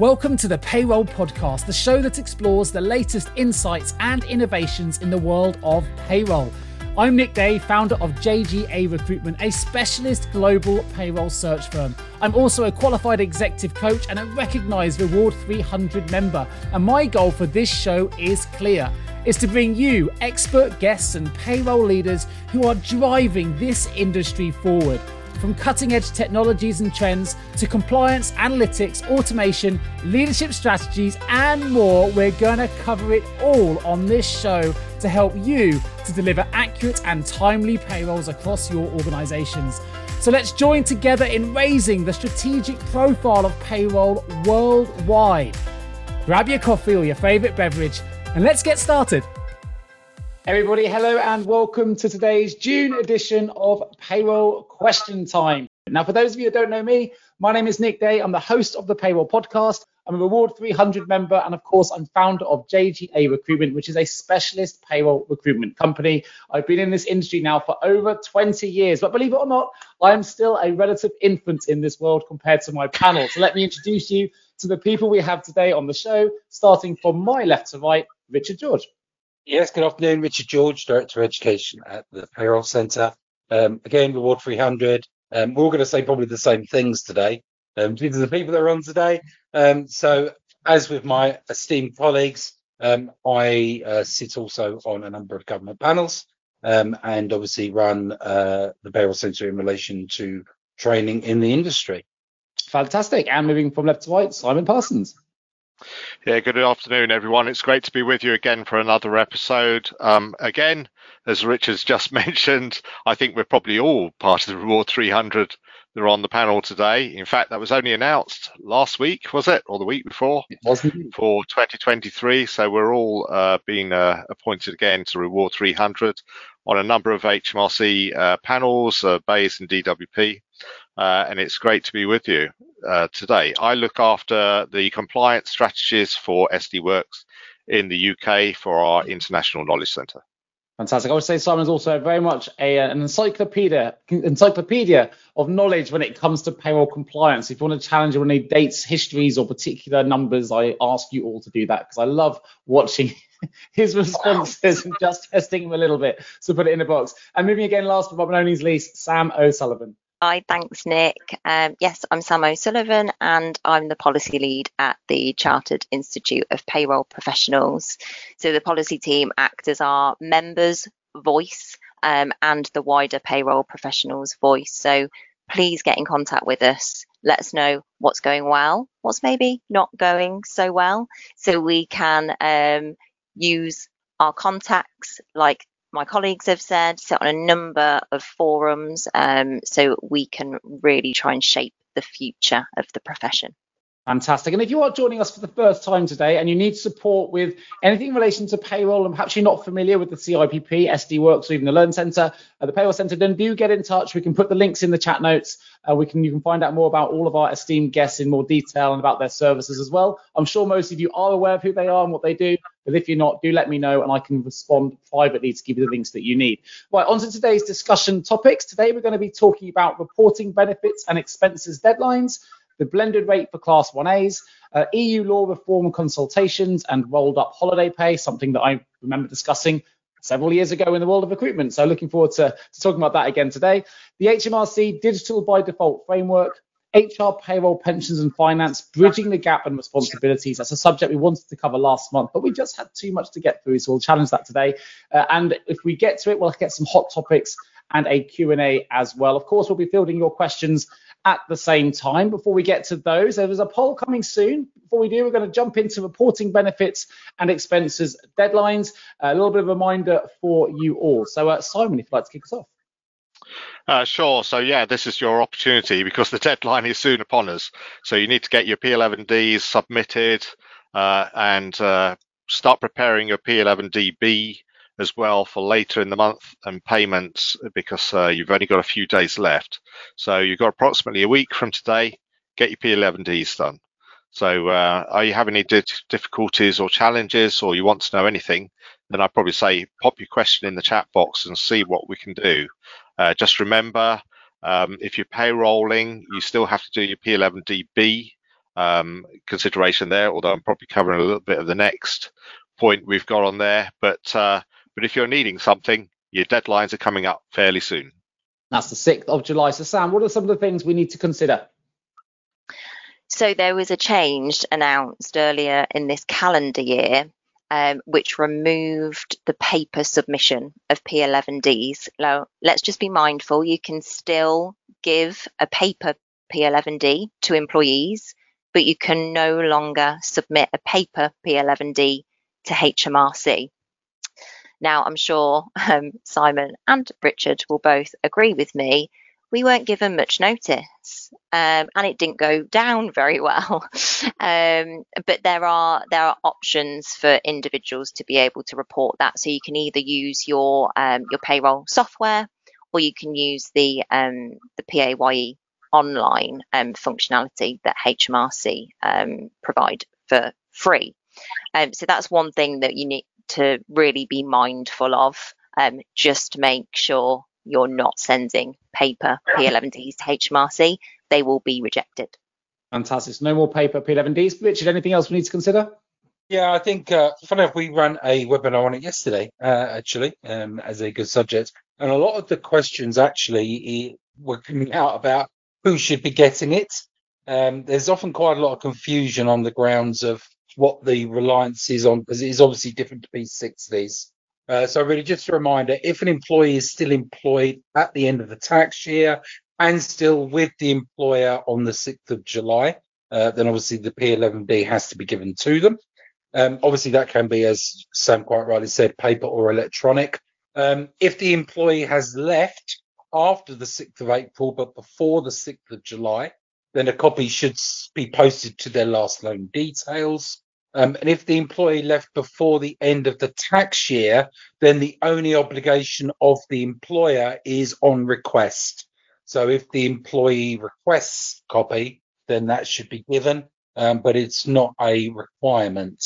Welcome to the Payroll Podcast, the show that explores the latest insights and innovations in the world of payroll. I'm Nick Day, founder of JGA Recruitment, a specialist global payroll search firm. I'm also a qualified executive coach and a recognized Reward 300 member. And my goal for this show is clear is to bring you expert guests and payroll leaders who are driving this industry forward. From cutting edge technologies and trends to compliance, analytics, automation, leadership strategies, and more, we're going to cover it all on this show to help you to deliver accurate and timely payrolls across your organizations. So let's join together in raising the strategic profile of payroll worldwide. Grab your coffee or your favorite beverage and let's get started. Everybody, hello and welcome to today's June edition of Payroll Question Time. Now, for those of you that don't know me, my name is Nick Day. I'm the host of the Payroll Podcast. I'm a Reward 300 member, and of course, I'm founder of JGA Recruitment, which is a specialist payroll recruitment company. I've been in this industry now for over 20 years, but believe it or not, I am still a relative infant in this world compared to my panel. So let me introduce you to the people we have today on the show, starting from my left to right, Richard George. Yes, good afternoon. Richard George, Director of Education at the Payroll Centre. Um, again, Reward 300. Um, we're all going to say probably the same things today. Um, these are the people that are on today. Um, so, as with my esteemed colleagues, um, I uh, sit also on a number of government panels um, and obviously run uh, the Payroll Centre in relation to training in the industry. Fantastic. And moving from left to right, Simon Parsons. Yeah, good afternoon, everyone. It's great to be with you again for another episode. Um, again, as Richard's just mentioned, I think we're probably all part of the Reward 300 that are on the panel today. In fact, that was only announced last week, was it, or the week before? It was for 2023. So we're all uh, being uh, appointed again to Reward 300 on a number of HMRC uh, panels, uh, BEIS and DWP. Uh, and it's great to be with you uh, today. I look after the compliance strategies for SD Worx in the UK for our International Knowledge Centre. Fantastic. I would say Simon is also very much a, an encyclopedia encyclopedia of knowledge when it comes to payroll compliance. If you want to challenge on any dates, histories, or particular numbers, I ask you all to do that because I love watching his responses and just testing him a little bit. So put it in a box. And moving again, last but not least, Sam O'Sullivan. Hi, thanks, Nick. Um, yes, I'm Sam O'Sullivan and I'm the policy lead at the Chartered Institute of Payroll Professionals. So the policy team act as our members' voice um, and the wider payroll professionals' voice. So please get in contact with us. Let us know what's going well, what's maybe not going so well, so we can um, use our contacts like my colleagues have said, sit on a number of forums um, so we can really try and shape the future of the profession. Fantastic. And if you are joining us for the first time today and you need support with anything in relation to payroll and perhaps you're not familiar with the CIPP, SD Worx, or even the Learn Centre, uh, the Payroll Centre, then do get in touch. We can put the links in the chat notes. Uh, we can you can find out more about all of our esteemed guests in more detail and about their services as well. I'm sure most of you are aware of who they are and what they do. But if you're not, do let me know and I can respond privately to give you the links that you need. Right, on to today's discussion topics. Today we're going to be talking about reporting benefits and expenses deadlines the blended rate for Class 1As, uh, EU law reform consultations, and rolled up holiday pay, something that I remember discussing several years ago in the world of recruitment. So looking forward to, to talking about that again today. The HMRC digital by default framework, HR, payroll, pensions, and finance, bridging the gap and responsibilities. That's a subject we wanted to cover last month, but we just had too much to get through, so we'll challenge that today. Uh, and if we get to it, we'll get some hot topics and a Q&A as well. Of course, we'll be fielding your questions at the same time. Before we get to those, there is a poll coming soon. Before we do, we're going to jump into reporting benefits and expenses deadlines. A little bit of a reminder for you all. So, uh, Simon, if you'd like to kick us off. Uh, sure. So yeah, this is your opportunity because the deadline is soon upon us. So you need to get your P11Ds submitted uh, and uh, start preparing your P11DB as well for later in the month and payments because uh, you've only got a few days left. So you've got approximately a week from today. Get your P11Ds done. So uh, are you having any difficulties or challenges, or you want to know anything? Then I'd probably say pop your question in the chat box and see what we can do. Uh, just remember, um, if you're payrolling, you still have to do your P11DB um, consideration there. Although I'm probably covering a little bit of the next point we've got on there. But uh, but if you're needing something, your deadlines are coming up fairly soon. That's the 6th of July. So, Sam, what are some of the things we need to consider? So, there was a change announced earlier in this calendar year, um, which removed the paper submission of P11Ds. Now, let's just be mindful you can still give a paper P11D to employees, but you can no longer submit a paper P11D to HMRC. Now, I'm sure um, Simon and Richard will both agree with me. We weren't given much notice, um, and it didn't go down very well. um, but there are there are options for individuals to be able to report that. So you can either use your um, your payroll software, or you can use the um, the PAYE online um, functionality that HMRC provide for free. Um, so that's one thing that you need to really be mindful of. Um, just make sure you're not sending paper P11Ds to HMRC. They will be rejected. Fantastic. So no more paper P11Ds. Richard, anything else we need to consider? Yeah, I think, uh, funny enough, we ran a webinar on it yesterday, uh, actually, um, as a good subject. And a lot of the questions actually were coming out about who should be getting it. Um, there's often quite a lot of confusion on the grounds of what the reliance is on because it is obviously different to P60s. Uh, so really just a reminder, if an employee is still employed at the end of the tax year and still with the employer on the 6th of July, uh, then obviously the P11D has to be given to them. Um, obviously that can be, as Sam quite rightly said, paper or electronic. Um, if the employee has left after the 6th of April, but before the 6th of July, then a copy should be posted to their last loan details. Um, and if the employee left before the end of the tax year, then the only obligation of the employer is on request. So if the employee requests copy, then that should be given, um, but it's not a requirement.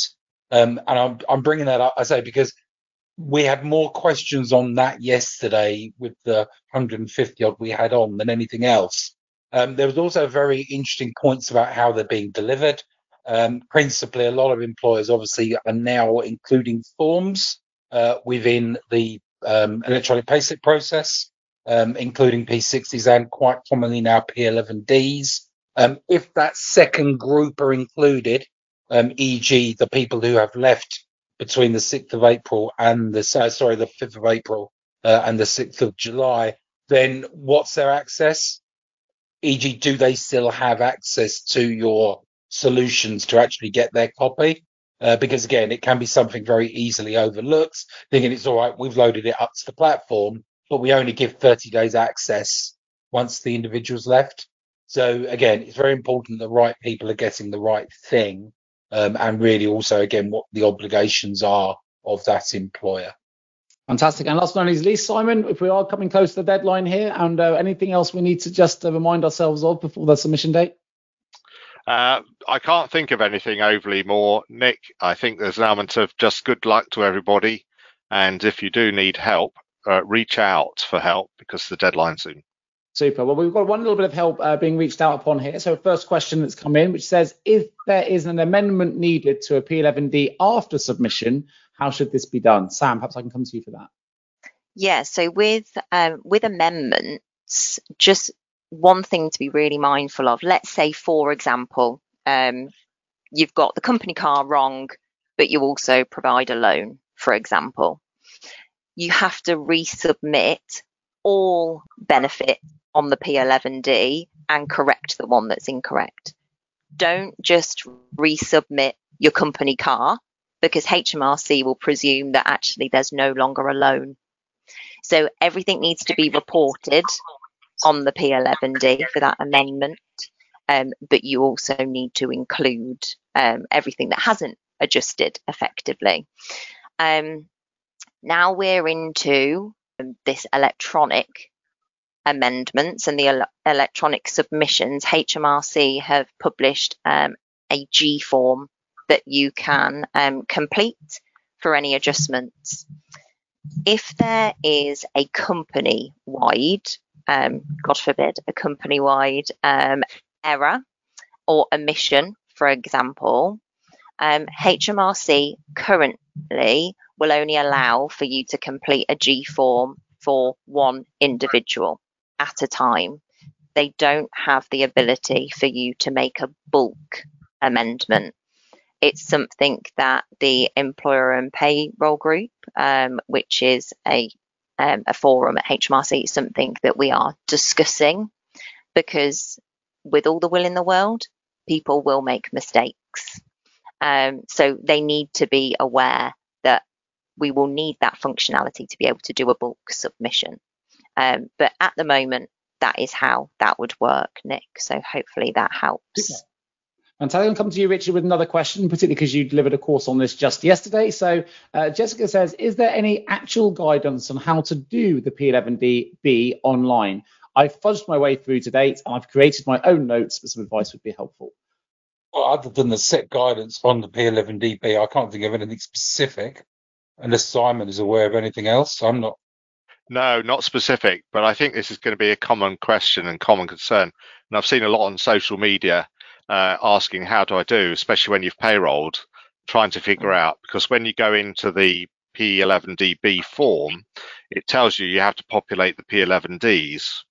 Um, and I'm, I'm bringing that up, I say, because we had more questions on that yesterday with the 150 odd we had on than anything else. Um, there was also very interesting points about how they're being delivered. Um, principally, a lot of employers obviously are now including forms uh, within the um, electronic payslip process, um, including P60s and quite commonly now P11Ds. Um, if that second group are included, um, e.g., the people who have left between the 6th of April and the sorry the 5th of April uh, and the 6th of July, then what's their access? E.g., do they still have access to your solutions to actually get their copy. Uh, because again, it can be something very easily overlooked, thinking it's all right, we've loaded it up to the platform, but we only give 30 days access once the individual's left. So again, it's very important the right people are getting the right thing, um, and really also again what the obligations are of that employer. Fantastic. And last but not least, Simon, if we are coming close to the deadline here, and uh, anything else we need to just uh, remind ourselves of before the submission date? Uh, I can't think of anything overly more. Nick, I think there's an element of just good luck to everybody. And if you do need help, uh, reach out for help because the deadline's soon. Super. Well, we've got one little bit of help uh, being reached out upon here. So, first question that's come in, which says, if there is an amendment needed to a P11D after submission, how should this be done? Sam, perhaps I can come to you for that. Yeah. So, with um, with amendments, just one thing to be really mindful of. Let's say, for example, um, you've got the company car wrong, but you also provide a loan, for example. You have to resubmit all benefit on the P11D and correct the one that's incorrect. Don't just resubmit your company car because HMRC will presume that actually there's no longer a loan. So everything needs to be reported on the P11D for that amendment, um, but you also need to include um, everything that hasn't adjusted effectively. Um, now we're into this electronic amendments and the el- electronic submissions. HMRC have published um, a G form that you can um, complete for any adjustments. If there is a company wide um, God forbid, a company wide um, error or omission for example, um, HMRC currently will only allow for you to complete a G form for one individual at a time. They don't have the ability for you to make a bulk amendment. It's something that the employer and payroll group, um, which is a um, a forum at HMRC, is something that we are discussing because with all the will in the world, people will make mistakes. Um, so they need to be aware that we will need that functionality to be able to do a bulk submission. Um, but at the moment, that is how that would work, Nick. So hopefully that helps. And I'm going to come to you, Richard, with another question, particularly because you delivered a course on this just yesterday. So uh, Jessica says, is there any actual guidance on how to do the P11DB online? I've fudged my way through to date and I've created my own notes, but some advice would be helpful. Well, other than the set guidance on the P11DB, I can't think of anything specific, unless Simon is aware of anything else. I'm not. No, not specific, but I think this is going to be a common question and common concern. And I've seen a lot on social media uh, asking, how do I do, especially when you've payrolled, trying to figure out, because when you go into the P11DB form, it tells you you have to populate the P11Ds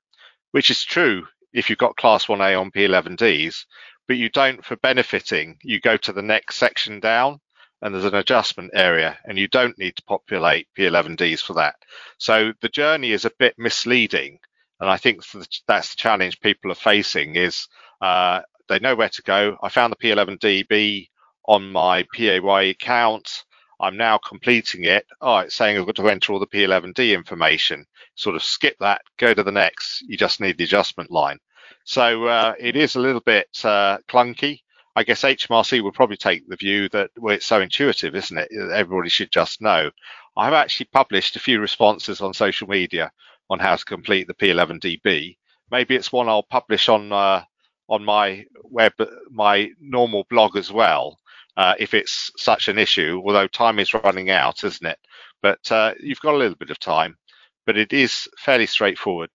which is true if you've got class 1A on P11Ds, but you don't for benefiting. You go to the next section down and there's an adjustment area and you don't need to populate P11Ds for that. So the journey is a bit misleading. And I think that's the challenge people are facing is uh, they know where to go. I found the P11DB on my PAY account. I'm now completing it. Oh, it's saying I've got to enter all the P11D information. Sort of skip that, go to the next. You just need the adjustment line. So uh, it is a little bit uh, clunky. I guess HMRC would probably take the view that well, it's so intuitive, isn't it? Everybody should just know. I've actually published a few responses on social media on how to complete the P11DB. Maybe it's one I'll publish on uh, on my web, my normal blog as well uh, if it's such an issue, although time is running out, isn't it? But uh, you've got a little bit of time, but it is fairly straightforward,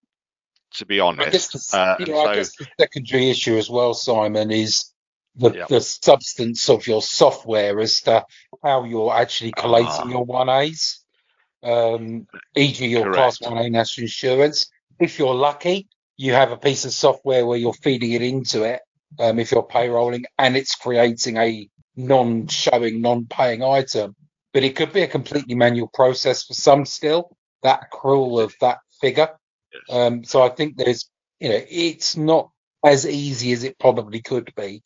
to be honest. I guess the, uh, you know, so, I guess the secondary issue as well, Simon, is the, yep. the substance of your software as to how you're actually collating uh, your 1As, um, e.g., your correct. Class 1A national insurance. If you're lucky, you have a piece of software where you're feeding it into it um, if you're payrolling and it's creating a non-showing, non-paying item. But it could be a completely manual process for some still. That accrual of that figure. Yes. Um, so I think there's, you know, it's not as easy as it probably could be.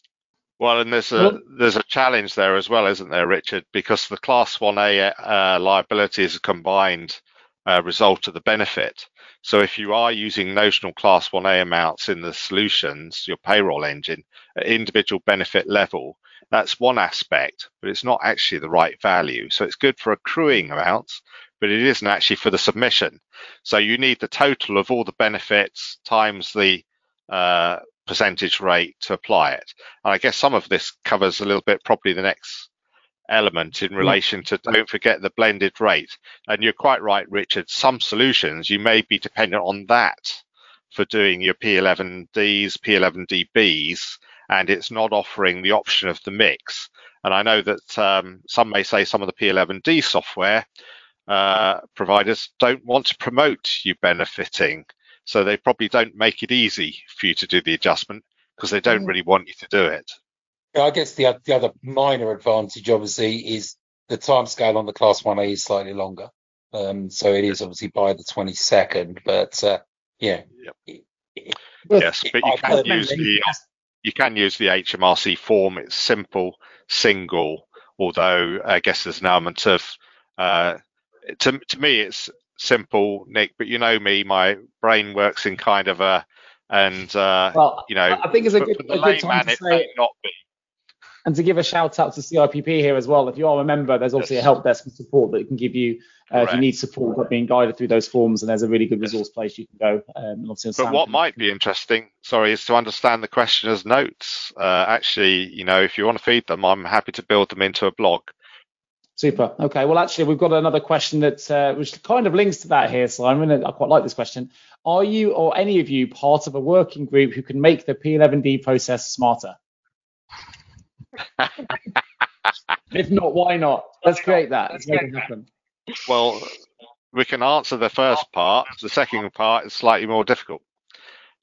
Well, and there's a there's a challenge there as well, isn't there, Richard? Because the Class 1A uh, liability is a combined uh, result of the benefit. So if you are using notional Class 1A amounts in the solutions, your payroll engine, at individual benefit level, that's one aspect, but it's not actually the right value. So it's good for accruing amounts, but it isn't actually for the submission. So you need the total of all the benefits times the uh, percentage rate to apply it. And I guess some of this covers a little bit probably the next element in mm. relation to don't forget the blended rate. And you're quite right, Richard. Some solutions you may be dependent on that for doing your P11Ds, P11DBs, and it's not offering the option of the mix. And I know that um, some may say some of the P11D software uh, providers don't want to promote you benefiting. So they probably don't make it easy for you to do the adjustment because they don't mm. really want you to do it. I guess the, the other minor advantage, obviously, is the timescale on the Class 1A is slightly longer. Um, so it is obviously by the 22nd, but uh, yeah. Yep. yes, but you can use the you can use the HMRC form. It's simple, single, although I guess there's an element of, uh, to, to me, it's simple, Nick, but you know me, my brain works in kind of a, and, uh, well, you know, I think it's a good, a good time to say, not be. And to give a shout out to CIPP here as well. If you are a member, there's obviously yes. a help desk and support that can give you uh, if you need support of being guided through those forms. And there's a really good resource place you can go. Um, but what might be interesting, sorry, is to understand the questioner's notes. Uh, actually, you know, if you want to feed them, I'm happy to build them into a blog. Super. Okay. Well, actually, we've got another question that uh, which kind of links to that here, Simon. I quite like this question. Are you or any of you part of a working group who can make the P11D process smarter? If not, why not? Let's create that. Let's make it happen. Well, we can answer the first part. The second part is slightly more difficult.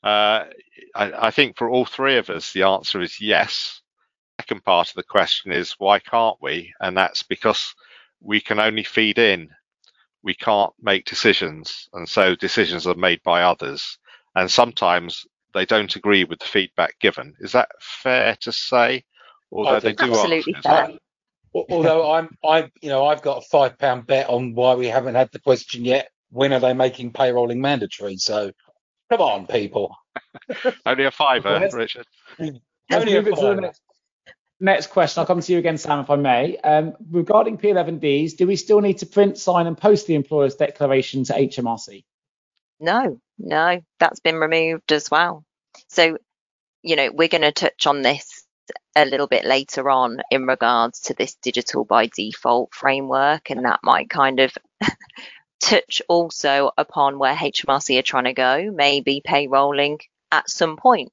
Uh, I, I, think for all three of us, the answer is yes. Second part of the question is why can't we? And that's because we can only feed in. We can't make decisions, and so decisions are made by others. And sometimes they don't agree with the feedback given. Is that fair to say? Although they do absolutely fair. Although I'm, I, you know, I've got a five pound bet on why we haven't had the question yet. When are they making payrolling mandatory? So, come on, people. Only a fiver, Richard. Only a fiver. Next, next question. I'll come to you again, Sam, if I may. Um, regarding P11Ds, do we still need to print, sign, and post the employer's declaration to HMRC? No, no, that's been removed as well. So, you know, we're going to touch on this a little bit later on in regards to this digital by default framework, and that might kind of touch also upon where HMRC are trying to go. Maybe payrolling at some point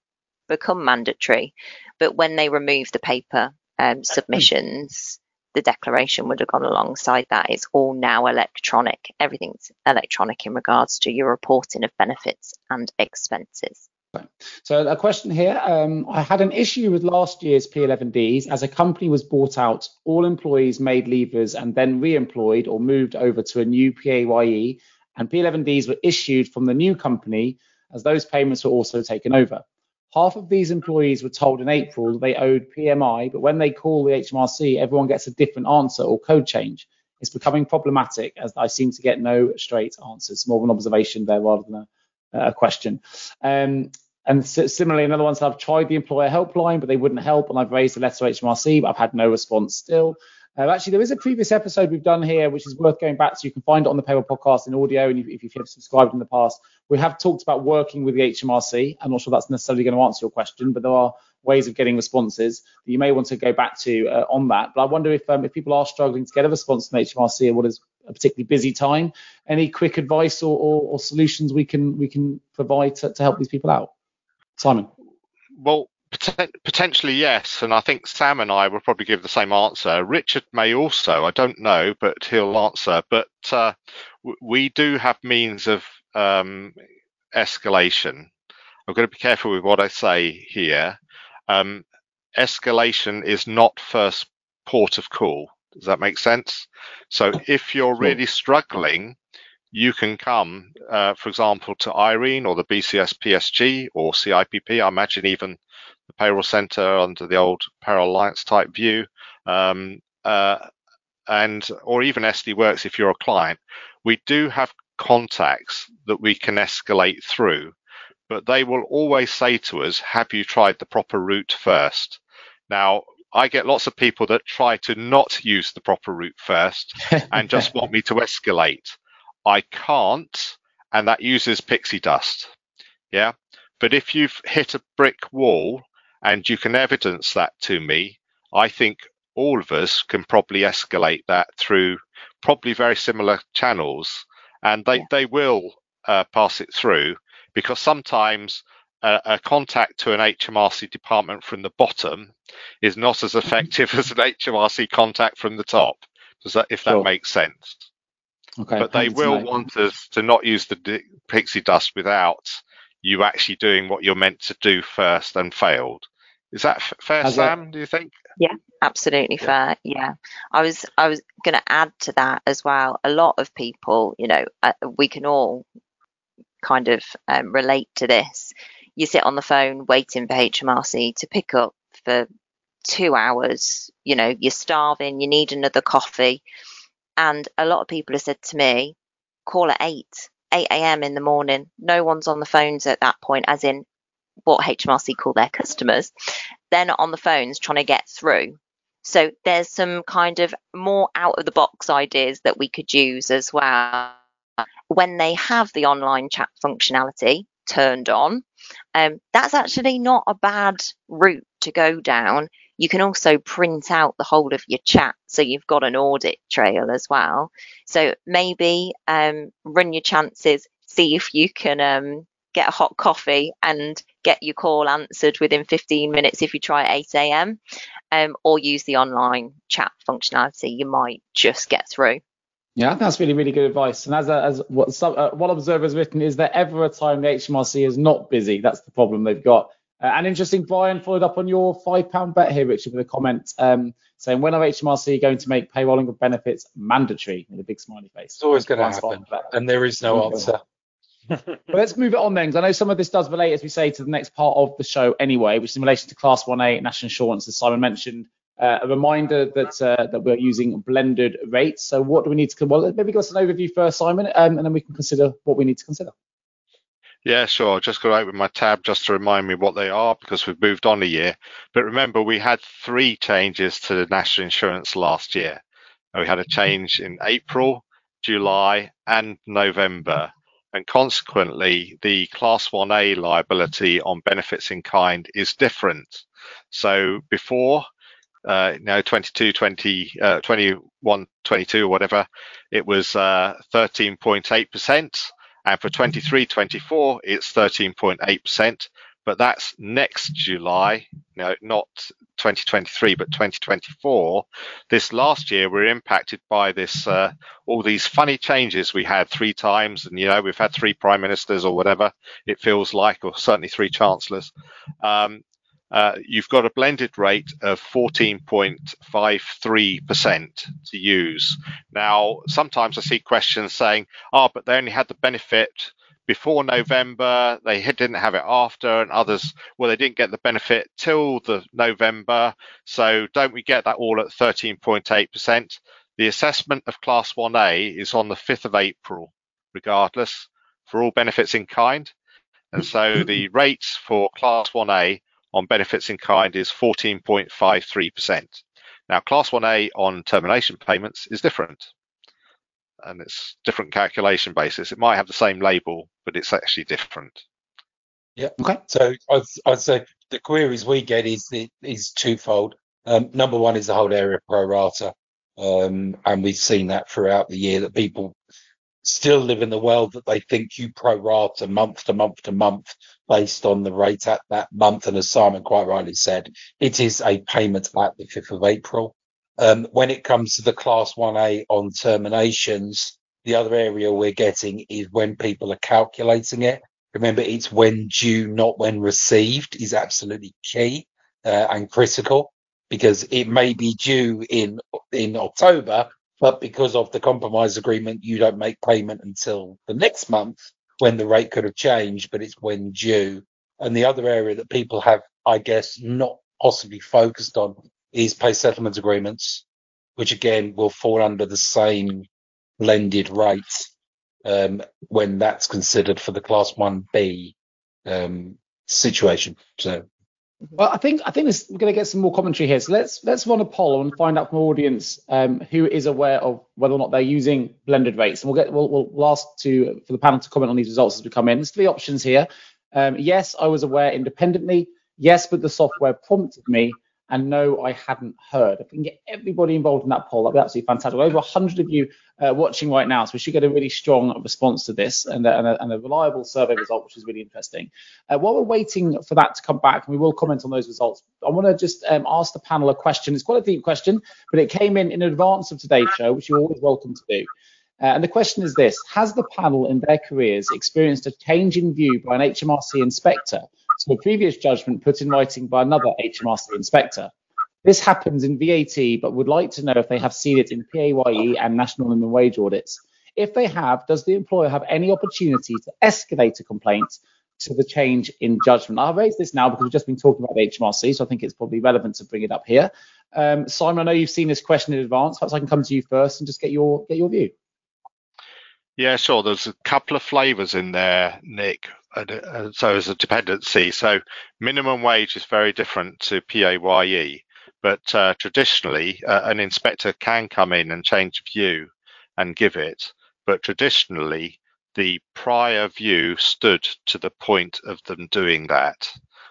become mandatory, but when they remove the paper um, submissions, the declaration would have gone alongside that. It's all now electronic. Everything's electronic in regards to your reporting of benefits and expenses. So a question here. Um, I had an issue with last year's P11Ds as a company was bought out, all employees made leavers and then re-employed or moved over to a new PAYE and P11Ds were issued from the new company as those payments were also taken over. Half of these employees were told in April they owed PMI, but when they call the HMRC, everyone gets a different answer or code change. It's becoming problematic as I seem to get no straight answers. More of an observation there rather than a a question. Um, and similarly, another one said, I've tried the employer helpline, but they wouldn't help. And I've raised a letter to HMRC, but I've had no response still. Uh, actually, there is a previous episode we've done here, which is worth going back to. You can find it on the Payroll podcast in audio. And if, if you've subscribed in the past, we have talked about working with the HMRC. I'm not sure that's necessarily going to answer your question, but there are ways of getting responses that you may want to go back to uh, on that. But I wonder if um, if people are struggling to get a response from HMRC what is a particularly busy time, any quick advice or, or, or solutions we can we can provide to, to help these people out? Simon. Well, potentially yes, and I think Sam and I will probably give the same answer. Richard may also, I don't know, but he'll answer. But uh, we do have means of um, escalation. I'm going to be careful with what I say here. Um, escalation is not first port of call. Does that make sense? So if you're really struggling, you can come, uh, for example, to Irene or the BCS PSG or CIPP. I imagine even the payroll center under the old payroll alliance type view, um, uh, and or even SD Worx if you're a client. We do have contacts that we can escalate through, but they will always say to us, "Have you tried the proper route first? Now, I get lots of people that try to not use the proper route first and just want me to escalate. I can't, and that uses pixie dust. Yeah. But if you've hit a brick wall and you can evidence that to me, I think all of us can probably escalate that through probably very similar channels and they, yeah. they will uh, pass it through because sometimes a, a, contact to an HMRC department from the bottom is not as effective as an HMRC contact from the top. Does that, if that sure. makes sense? Okay. But they will want us to not use the pixie dust without you actually doing what you're meant to do first and failed. Is that f- fair, Has Sam? That... Do you think? Yeah, absolutely yeah. fair. Yeah, I was I was going to add to that as well. A lot of people, you know, uh, we can all kind of um, relate to this you sit on the phone waiting for HMRC to pick up for two hours. You know, you're starving, you need another coffee. And a lot of people have said to me, call at 8, 8 a.m. in the morning. No one's on the phones at that point, as in what HMRC call their customers. They're not on the phones trying to get through. So there's some kind of more out of the box ideas that we could use as well. When they have the online chat functionality turned on, um, that's actually not a bad route to go down. You can also print out the whole of your chat so you've got an audit trail as well. So maybe um, run your chances, see if you can um, get a hot coffee and get your call answered within 15 minutes if you try at 8 a.m. Um, or use the online chat functionality, you might just get through. Yeah, that's really, really good advice. And as a, as what some uh, one observer has written, is there ever a time the HMRC is not busy? That's the problem they've got. Uh, and interesting, Brian followed up on your five pound bet here, Richard, with a comment um, saying, "When are HMRC going to make payrolling of benefits mandatory?" With a big smiley face. It's always going to happen, and there is no answer. but let's move it on then, because I know some of this does relate, as we say, to the next part of the show anyway, which is in relation to Class 1A national insurance, as Simon mentioned. Uh, a reminder that uh, that we're using blended rates. So what do we need to? Well, maybe give us an overview first, Simon, um, and then we can consider what we need to consider. Yeah, sure. Just go open my tab just to remind me what they are because we've moved on a year. But remember, we had three changes to the national insurance last year. We had a change in April, July, and November. And consequently, the Class 1A liability on benefits in kind is different. So before, uh, know, 22, 20, uh, 21, 22 or whatever, it was uh, 13.8%. And for 23, 24, it's 13.8%. But that's next July, know, not 2023, but 2024. This last year, we are impacted by this, uh, all these funny changes we had three times. And, you know, we've had three prime ministers or whatever it feels like, or certainly three chancellors. Um, uh, you've got a blended rate of 14.53% to use. Now, sometimes I see questions saying, oh, but they only had the benefit before November, they didn't have it after, and others, well, they didn't get the benefit till the November. So don't we get that all at 13.8%? The assessment of Class 1A is on the 5th of April, regardless, for all benefits in kind. And so the rates for Class 1A on benefits in kind is 14.53%. Now, Class 1A on termination payments is different. And it's different calculation basis. It might have the same label, but it's actually different. Yeah. Okay. So I'd, I'd say the queries we get is is twofold. Um, number one is the whole area pro rata, um, and we've seen that throughout the year that people still live in the world that they think you pro rata month to month to month based on the rate at that month. And as Simon quite rightly said, it is a payment at the 5th of April. Um, when it comes to the class 1A on terminations, the other area we're getting is when people are calculating it. Remember, it's when due, not when received is absolutely key uh, and critical because it may be due in in October, but because of the compromise agreement, you don't make payment until the next month when the rate could have changed, but it's when due. And the other area that people have, I guess, not possibly focused on is pay settlement agreements, which again will fall under the same blended rate um, when that's considered for the class 1B um, situation. So well, I think I think this, we're going to get some more commentary here. So let's let's run a poll and find out from audience um, who is aware of whether or not they're using blended rates. And we'll get we'll, we'll ask to for the panel to comment on these results as we come in. There's three options here. Um, yes, I was aware independently. Yes, but the software prompted me and no, I hadn't heard. If we can get everybody involved in that poll, that'd be absolutely fantastic. Over 100 of you uh, watching right now, so we should get a really strong response to this and, and, a, and a, reliable survey result, which is really interesting. Uh, while we're waiting for that to come back, and we will comment on those results, I want to just um, ask the panel a question. It's quite a deep question, but it came in in advance of today's show, which you're always welcome to do. Uh, and the question is this Has the panel in their careers experienced a change in view by an HMRC inspector to a previous judgment put in writing by another HMRC inspector. This happens in VAT, but would like to know if they have seen it in PAYE and national minimum wage audits. If they have, does the employer have any opportunity to escalate a complaint to the change in judgment? I'll raise this now because we've just been talking about the HMRC, so I think it's probably relevant to bring it up here. Um, Simon, I know you've seen this question in advance. Perhaps I can come to you first and just get your get your view. Yeah, sure. There's a couple of flavors in there, Nick. Uh, so as a dependency, so minimum wage is very different to PAYE, but uh, traditionally uh, an inspector can come in and change view and give it, but traditionally the prior view stood to the point of them doing that.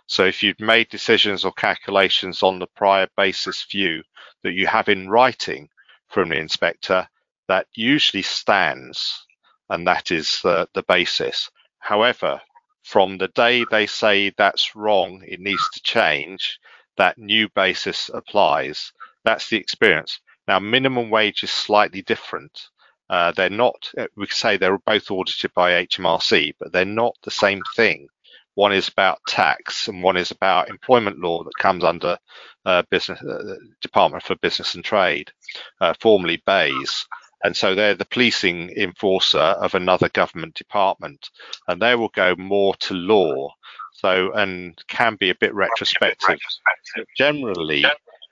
So if you'd made decisions or calculations on the prior basis view that you have in writing from the inspector, that usually stands and that is the, the basis. However, from the day they say that's wrong, it needs to change, that new basis applies. That's the experience. Now, minimum wage is slightly different. Uh, they're not, uh, we say they're both audited by HMRC, but they're not the same thing. One is about tax and one is about employment law that comes under uh, business uh, Department for Business and Trade, uh, formerly BEIS. And so they're the policing enforcer of another government department, and they will go more to law. So and can be a bit retrospective. Generally,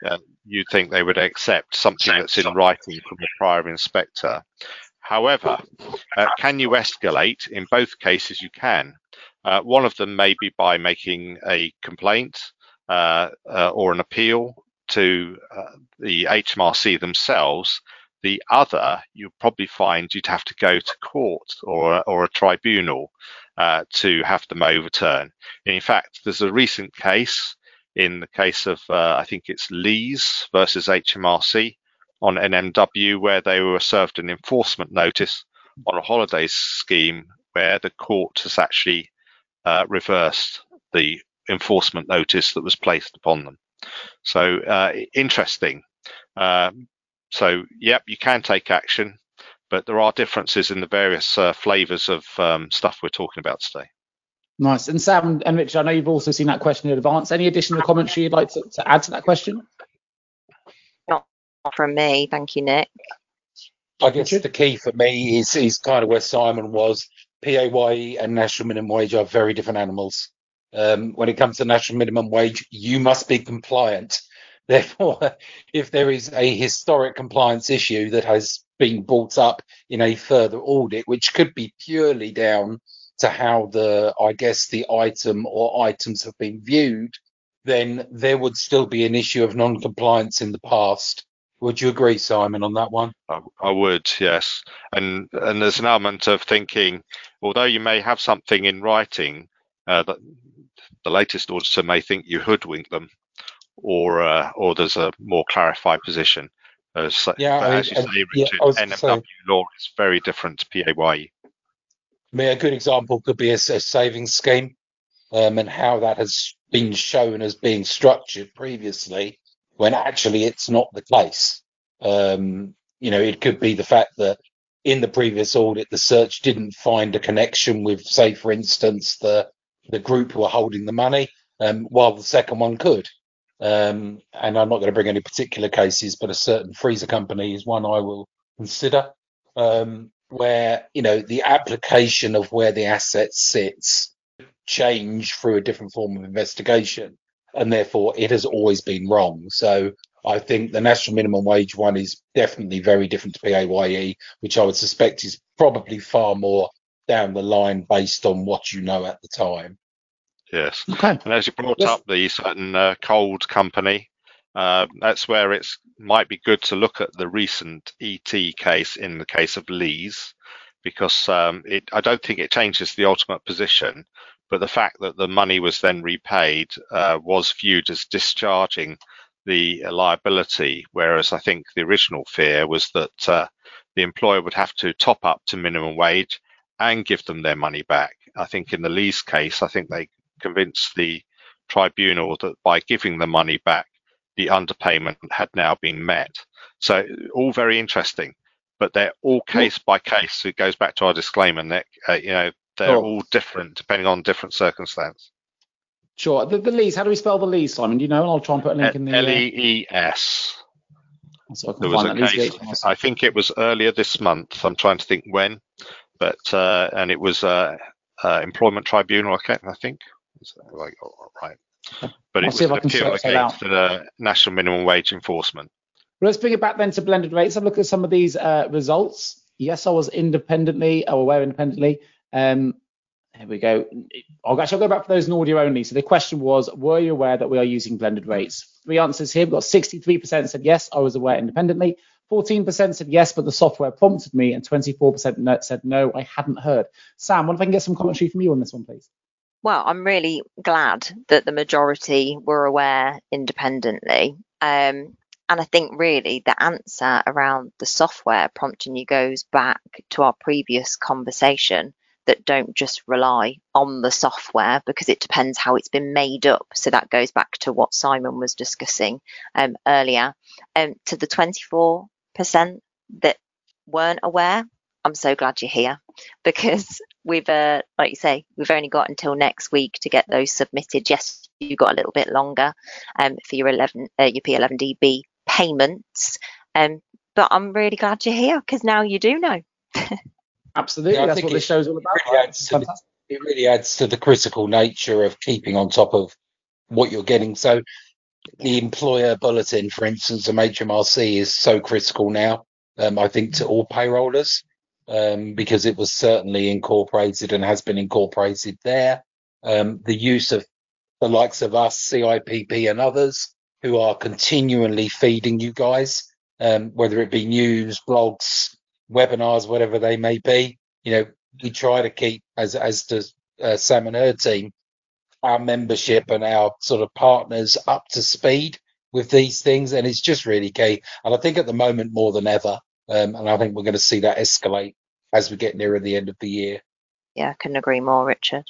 uh, you'd think they would accept something that's in writing from a prior inspector. However, uh, can you escalate? In both cases, you can. Uh, one of them may be by making a complaint uh, uh or an appeal to uh, the HMRC themselves. The other, you'll probably find you'd have to go to court or, or a tribunal uh, to have them overturn. In fact, there's a recent case in the case of, I think it's Lees versus HMRC on NMW, where they were served an enforcement notice on a holidays scheme where the court has actually uh, reversed the enforcement notice that was placed upon them. So uh, interesting. Uh, so, yep, you can take action, but there are differences in the various uh, flavors of um, stuff we're talking about today. Nice. And Sam and Richard, I know you've also seen that question in advance. Any additional commentary you'd like to, to add to that question? Not from me. Thank you, Nick. I guess the key for me is, is kind of where Simon was. PAYE and national minimum wage are very different animals. Um, when it comes to national minimum wage, you must be compliant. Therefore, if there is a historic compliance issue that has been brought up in a further audit, which could be purely down to how the, I guess, the item or items have been viewed, then there would still be an issue of non-compliance in the past. Would you agree, Simon, on that one? I, I, would, yes. And and there's an element of thinking, although you may have something in writing, uh, that the latest auditor may think you hoodwink them, or uh, or there's a more clarified position. As, yeah, I as you say, Richard, yeah, NMW say, law is very different to PAYE. I mean, a good example could be a, a savings scheme um, and how that has been shown as being structured previously when actually it's not the case. Um, you know, it could be the fact that in the previous audit, the search didn't find a connection with, say, for instance, the the group who are holding the money, um, while the second one could. Um, and I'm not going to bring any particular cases, but a certain freezer company is one I will consider. Um, where you know the application of where the asset sits change through a different form of investigation and therefore it has always been wrong so i think the national minimum wage one is definitely very different to paye which i would suspect is probably far more down the line based on what you know at the time yes okay and as you brought yes. up the certain uh, cold company uh, that's where it might be good to look at the recent ET case in the case of Lees, because um, it, I don't think it changes the ultimate position, but the fact that the money was then repaid uh, was viewed as discharging the liability, whereas I think the original fear was that uh, the employer would have to top up to minimum wage and give them their money back. I think in the Lees case, I think they convinced the tribunal that by giving the money back, the underpayment had now been met. So all very interesting, but they're all case by case. It goes back to our disclaimer, Nick. Uh, you know, they're all different depending on different circumstance. Sure. The, the Lees. How do we spell the Lees, Simon? Do you know? And I'll try and put a link in the. Uh, L E E S. So there was a case. I think it was earlier this month. I'm trying to think when, but uh, and it was uh, uh employment tribunal. I think. Like, right but it was an appeal against the national minimum wage enforcement. Well, let's bring it back then to blended rates. Have a look at some of these uh, results. Yes, I was independently, or aware independently. Um, here we go. I'll actually I'll go back for those in audio only. So the question was, were you aware that we are using blended rates? Three answers here. We've got 63% said yes, I was aware independently. 14% said yes, but the software prompted me, and 24% said no, I hadn't heard. Sam, what if I can get some commentary from you on this one, please? Well, I'm really glad that the majority were aware independently. Um, and I think really the answer around the software prompting you goes back to our previous conversation that don't just rely on the software because it depends how it's been made up. So that goes back to what Simon was discussing um, earlier. Um, to the 24% that weren't aware, I'm so glad you're here because we've, uh, like you say, we've only got until next week to get those submitted. Yes, you got a little bit longer um, for your 11, uh, your P11DB payments, um, but I'm really glad you're here because now you do know. Absolutely, Yeah, I that's think what this it show's all about. really adds to the- it really adds to the critical nature of keeping on top of what you're getting. So the employer bulletin, for instance, of HMRC is so critical now. Um, I think to all payrollers um, because it was certainly incorporated and has been incorporated there. Um, the use of the likes of us, CIPP, and others who are continually feeding you guys, um, whether it be news, blogs, webinars, whatever they may be. You know, we try to keep, as as does uh, Sam and her team, our membership and our sort of partners up to speed with these things, and it's just really key. And I think at the moment more than ever, um, and I think we're going to see that escalate as we get nearer the end of the year. Yeah, I couldn't agree more, Richard.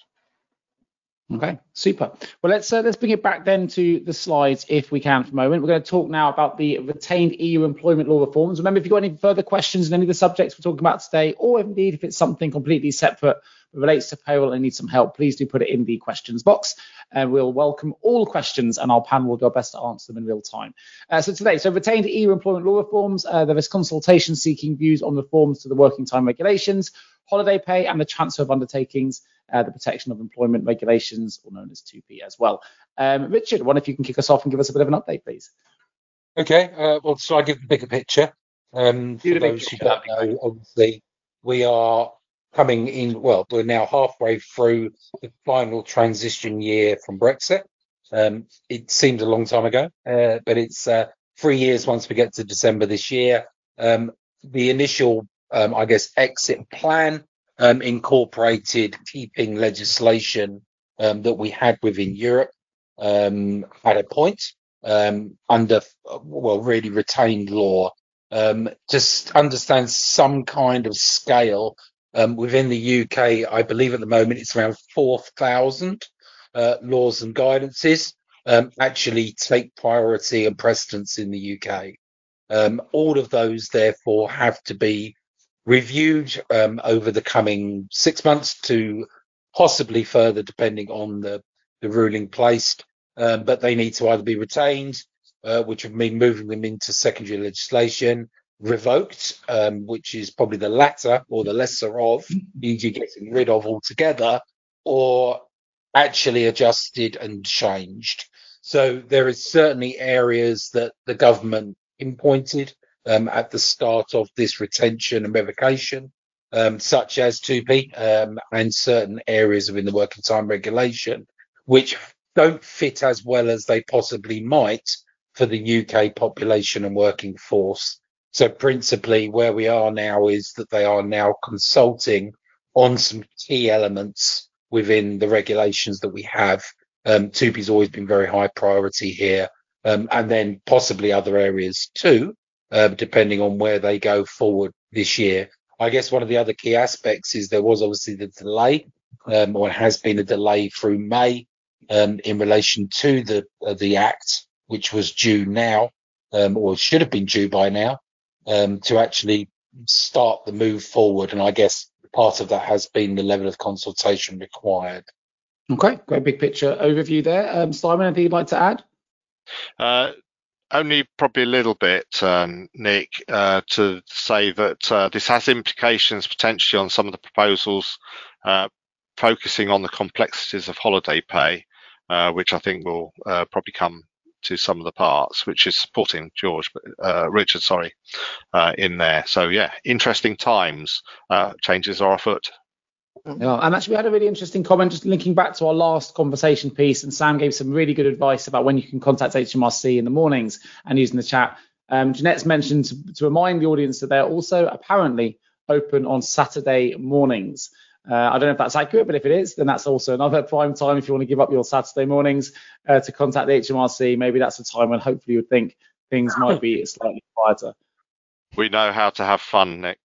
Okay, super. Well, let's uh, let's bring it back then to the slides if we can for a moment. We're going to talk now about the retained EU employment law reforms. Remember, if you've got any further questions on any of the subjects we're talking about today, or indeed if it's something completely separate that relates to payroll and needs some help, please do put it in the questions box. And we'll welcome all questions, and our panel will do our best to answer them in real time. Uh, so today, so retained EU employment law reforms. Uh, there is consultation seeking views on reforms to the working time regulations, holiday pay, and the transfer of undertakings uh, the protection of employment regulations, or known as TUPE as well. Um, Richard, I wonder if you can kick us off and give us a bit of an update, please. Okay, uh, well, so I give the bigger picture. Um, for those who don't know, obviously, we are coming in, well, we're now halfway through the final transition year from Brexit. Um, it seems a long time ago, uh, but it's uh, three years once we get to December this year. Um, the initial, um, I guess, exit plan um, incorporated keeping legislation um, that we had within Europe um, at a point under, well, really retained law. Just understand some kind of scale um, within the UK. I believe at the moment it's around 4,000 uh, laws and guidances um, actually take priority and precedence in the UK. Um, all of those, therefore, have to be reviewed um, over the coming six months to possibly further, depending on the, the ruling placed. Um, but they need to either be retained, uh, which would mean moving them into secondary legislation, revoked, um, which is probably the latter or the lesser of, e.g., getting rid of altogether, or actually adjusted and changed. So there is certainly areas that the government pinpointed um, at the start of this retention and revocation, um, such as TUPE um, and certain areas within the working time regulation, which don't fit as well as they possibly might for the UK population and working force. So principally where we are now is that they are now consulting on some key elements within the regulations that we have. Um, TUPE's always been very high priority here. Um, and then possibly other areas too, uh, depending on where they go forward this year. I guess one of the other key aspects is there was obviously the delay, um, or has been a delay through May um, in relation to the uh, the act, which was due now, um, or should have been due by now, um, to actually start the move forward. And I guess part of that has been the level of consultation required. Okay, great big picture overview there. Um, Simon, anything you'd like to add? Uh, only probably a little bit, um, Nick, uh, to say that uh, this has implications potentially on some of the proposals uh, focusing on the complexities of holiday pay, uh, which I think will uh, probably come to some of the parts, which is supporting George, uh, Richard, sorry, uh, in there. So yeah, interesting times. Uh, changes are afoot. Yeah, and actually, we had a really interesting comment just linking back to our last conversation piece, and Sam gave some really good advice about when you can contact HMRC in the mornings and using the chat. Um, Jeanette's mentioned to, to remind the audience that they're also apparently open on Saturday mornings. Uh, I don't know if that's accurate, but if it is, then that's also another prime time if you want to give up your Saturday mornings uh, to contact the HMRC. Maybe that's a time when hopefully you would think things might be slightly quieter. We know how to have fun, Nick.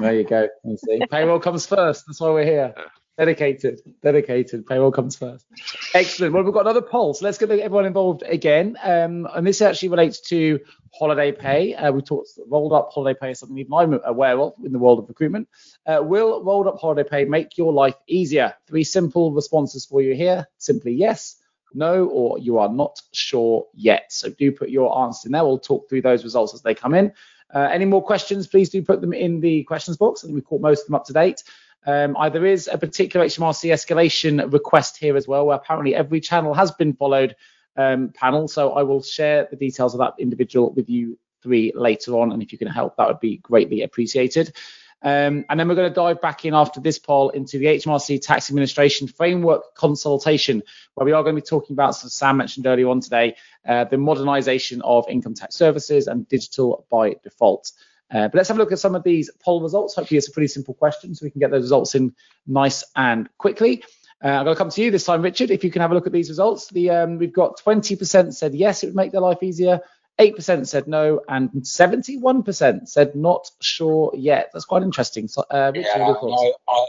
there you go. You see, payroll comes first. That's why we're here. Dedicated, dedicated. Payroll comes first. Excellent. Well, we've got another poll, so let's get everyone involved again. Um, and this actually relates to holiday pay. Uh, we talked rolled up holiday pay is something even I'm aware of in the world of recruitment. Uh, will rolled up holiday pay make your life easier? Three simple responses for you here. Simply yes, no, or you are not sure yet. So do put your answers in there. We'll talk through those results as they come in. Uh, any more questions, please do put them in the questions box. I think we've caught most of them up to date. Um, uh, there is a particular HMRC escalation request here as well, where apparently every channel has been followed um, panel. So I will share the details of that individual with you three later on. And if you can help, that would be greatly appreciated. Um, and then we're going to dive back in after this poll into the HMRC Tax Administration Framework Consultation, where we are going to be talking about, as Sam mentioned earlier on today, uh, the modernisation of income tax services and digital by default. Uh, but let's have a look at some of these poll results. Hopefully, it's a pretty simple question, so we can get those results in nice and quickly. Uh, I'm going to come to you this time, Richard. If you can have a look at these results, the um, we've got 20% said yes, it would make their life easier. 8% said no, and 71% said not sure yet. That's quite interesting. So, uh, Richard, yeah, I, I,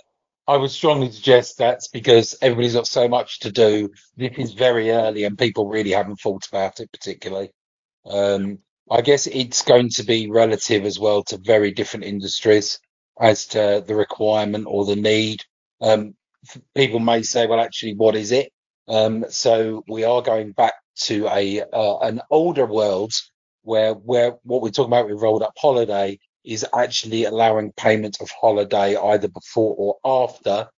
I would strongly suggest that's because everybody's got so much to do. This is very early, and people really haven't thought about it particularly. Um, I guess it's going to be relative as well to very different industries as to the requirement or the need. Um, people may say, well, actually, what is it? Um, so we are going back to a uh, an older world where where what we're talking about with rolled up holiday is actually allowing payment of holiday either before or after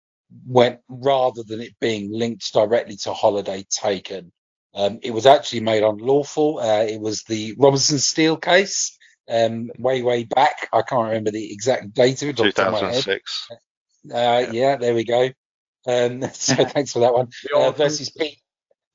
when rather than it being linked directly to holiday taken. Um, it was actually made unlawful. Uh, it was the Robinson Steel case um, way, way back. I can't remember the exact date of it. 2006. Uh, yeah. yeah. there we go. Um, so thanks for that one. Uh, versus P-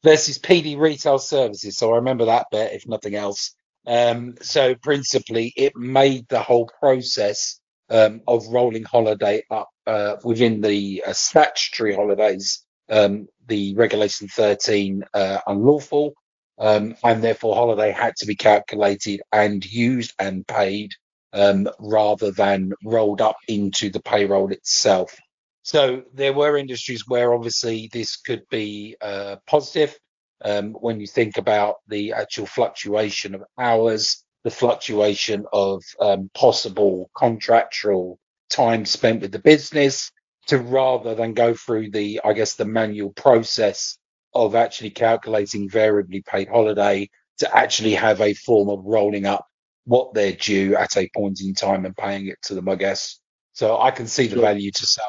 versus PD Retail Services. So I remember that bit, if nothing else. Um, so principally, it made the whole process um, of rolling holiday up uh, within the uh, statutory holidays um, the Regulation 13 uh, unlawful, um, and therefore holiday had to be calculated and used and paid um, rather than rolled up into the payroll itself. So there were industries where obviously this could be uh, positive um, when you think about the actual fluctuation of hours, the fluctuation of um, possible contractual time spent with the business, to rather than go through the, I guess, the manual process of actually calculating variably paid holiday to actually have a form of rolling up what they're due at a point in time and paying it to them, I guess. So I can see the sure. value to some.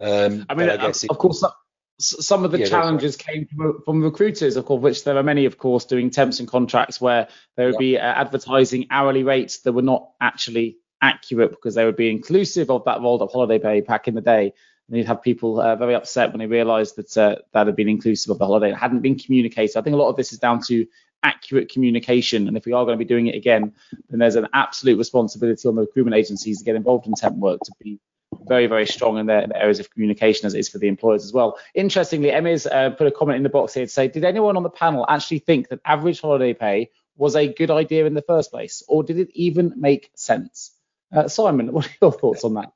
Um, I mean, I of, it, of course, some of the yeah, challenges came from, from, recruiters, of course, which there are many, of course, doing temps and contracts where there would yeah. be uh, advertising hourly rates that were not actually accurate because they would be inclusive of that rolled up holiday pay back in the day. And you'd have people uh, very upset when they realised that uh, that had been inclusive of the holiday and hadn't been communicated. I think a lot of this is down to accurate communication. And if we are going to be doing it again, then there's an absolute responsibility on the recruitment agencies to get involved in temp work to be very, very strong in their, in areas of communication as it is for the employers as well. Interestingly, Emmy's uh, put a comment in the box here to say, did anyone on the panel actually think that average holiday pay was a good idea in the first place, or did it even make sense? Uh, Simon, what are your thoughts on that?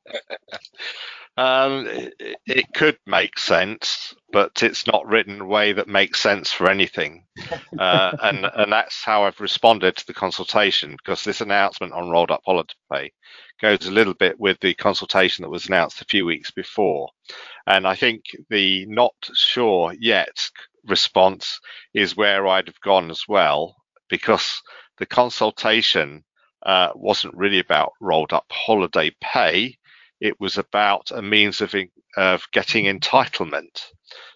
Um, it, it, could make sense, but it's not written in a way that makes sense for anything. Uh, and, and that's how I've responded to the consultation because this announcement on rolled up holiday pay goes a little bit with the consultation that was announced a few weeks before. And I think the not sure yet response is where I'd have gone as well because the consultation uh, wasn't really about rolled up holiday pay. It was about a means of, of getting entitlement.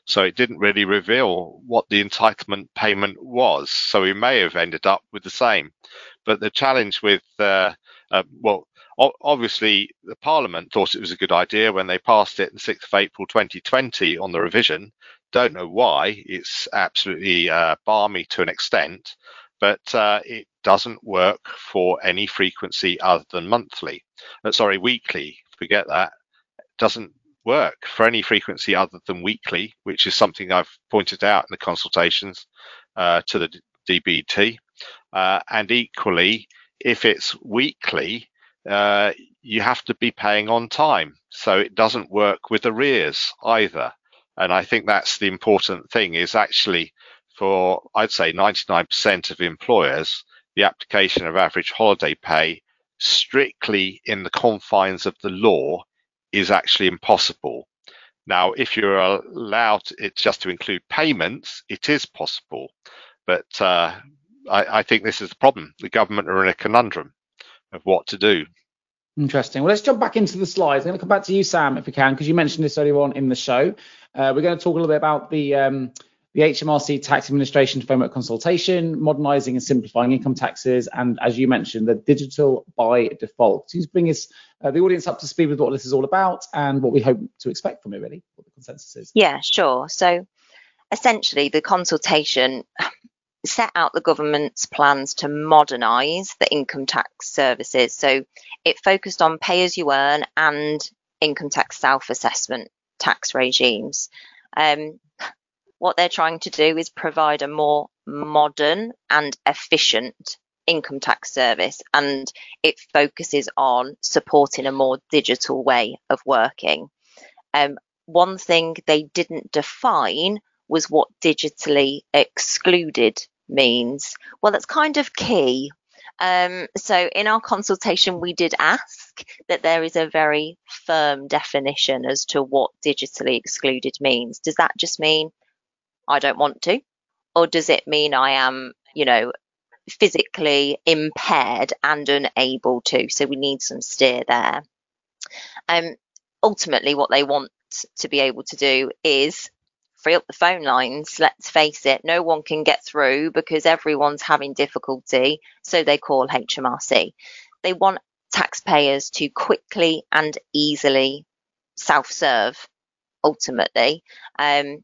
So it didn't really reveal what the entitlement payment was. So we may have ended up with the same. But the challenge with, uh, uh, well, obviously the Parliament thought it was a good idea when they passed it on 6th of April 2020 on the revision. Don't know why. It's absolutely uh, balmy to an extent but uh, it doesn't work for any frequency other than monthly. Uh, sorry, weekly. Forget that. It doesn't work for any frequency other than weekly, which is something I've pointed out in the consultations uh, to the DBT. Uh, and equally, if it's weekly, uh, you have to be paying on time. So it doesn't work with arrears either. And I think that's the important thing is actually for, I'd say 99% of employers, the application of average holiday pay strictly in the confines of the law is actually impossible. Now, if you're allowed it just to include payments, it is possible. But uh, I, I think this is the problem. The government are in a conundrum of what to do. Interesting. Well, let's jump back into the slides. I'm going to come back to you, Sam, if we can, because you mentioned this earlier on in the show. Uh, we're going to talk a little bit about the um, the HMRC Tax Administration Framework Consultation, modernising and simplifying income taxes, and as you mentioned, the digital by default. You bring us uh, the audience up to speed with what this is all about and what we hope to expect from it, really, what the consensus is? Yeah, sure. So essentially, the consultation set out the government's plans to modernise the income tax services. So it focused on pay as you earn and income tax self assessment tax regimes. Um, what they're trying to do is provide a more modern and efficient income tax service and it focuses on supporting a more digital way of working. Um, one thing they didn't define was what digitally excluded means. Well, that's kind of key. Um, so, in our consultation, we did ask that there is a very firm definition as to what digitally excluded means. Does that just mean I don't want to? Or does it mean I am, you know, physically impaired and unable to? So, we need some steer there. Um, ultimately, what they want to be able to do is free up the phone lines. Let's face it, no one can get through because everyone's having difficulty. So they call HMRC. They want taxpayers to quickly and easily self serve ultimately. Um,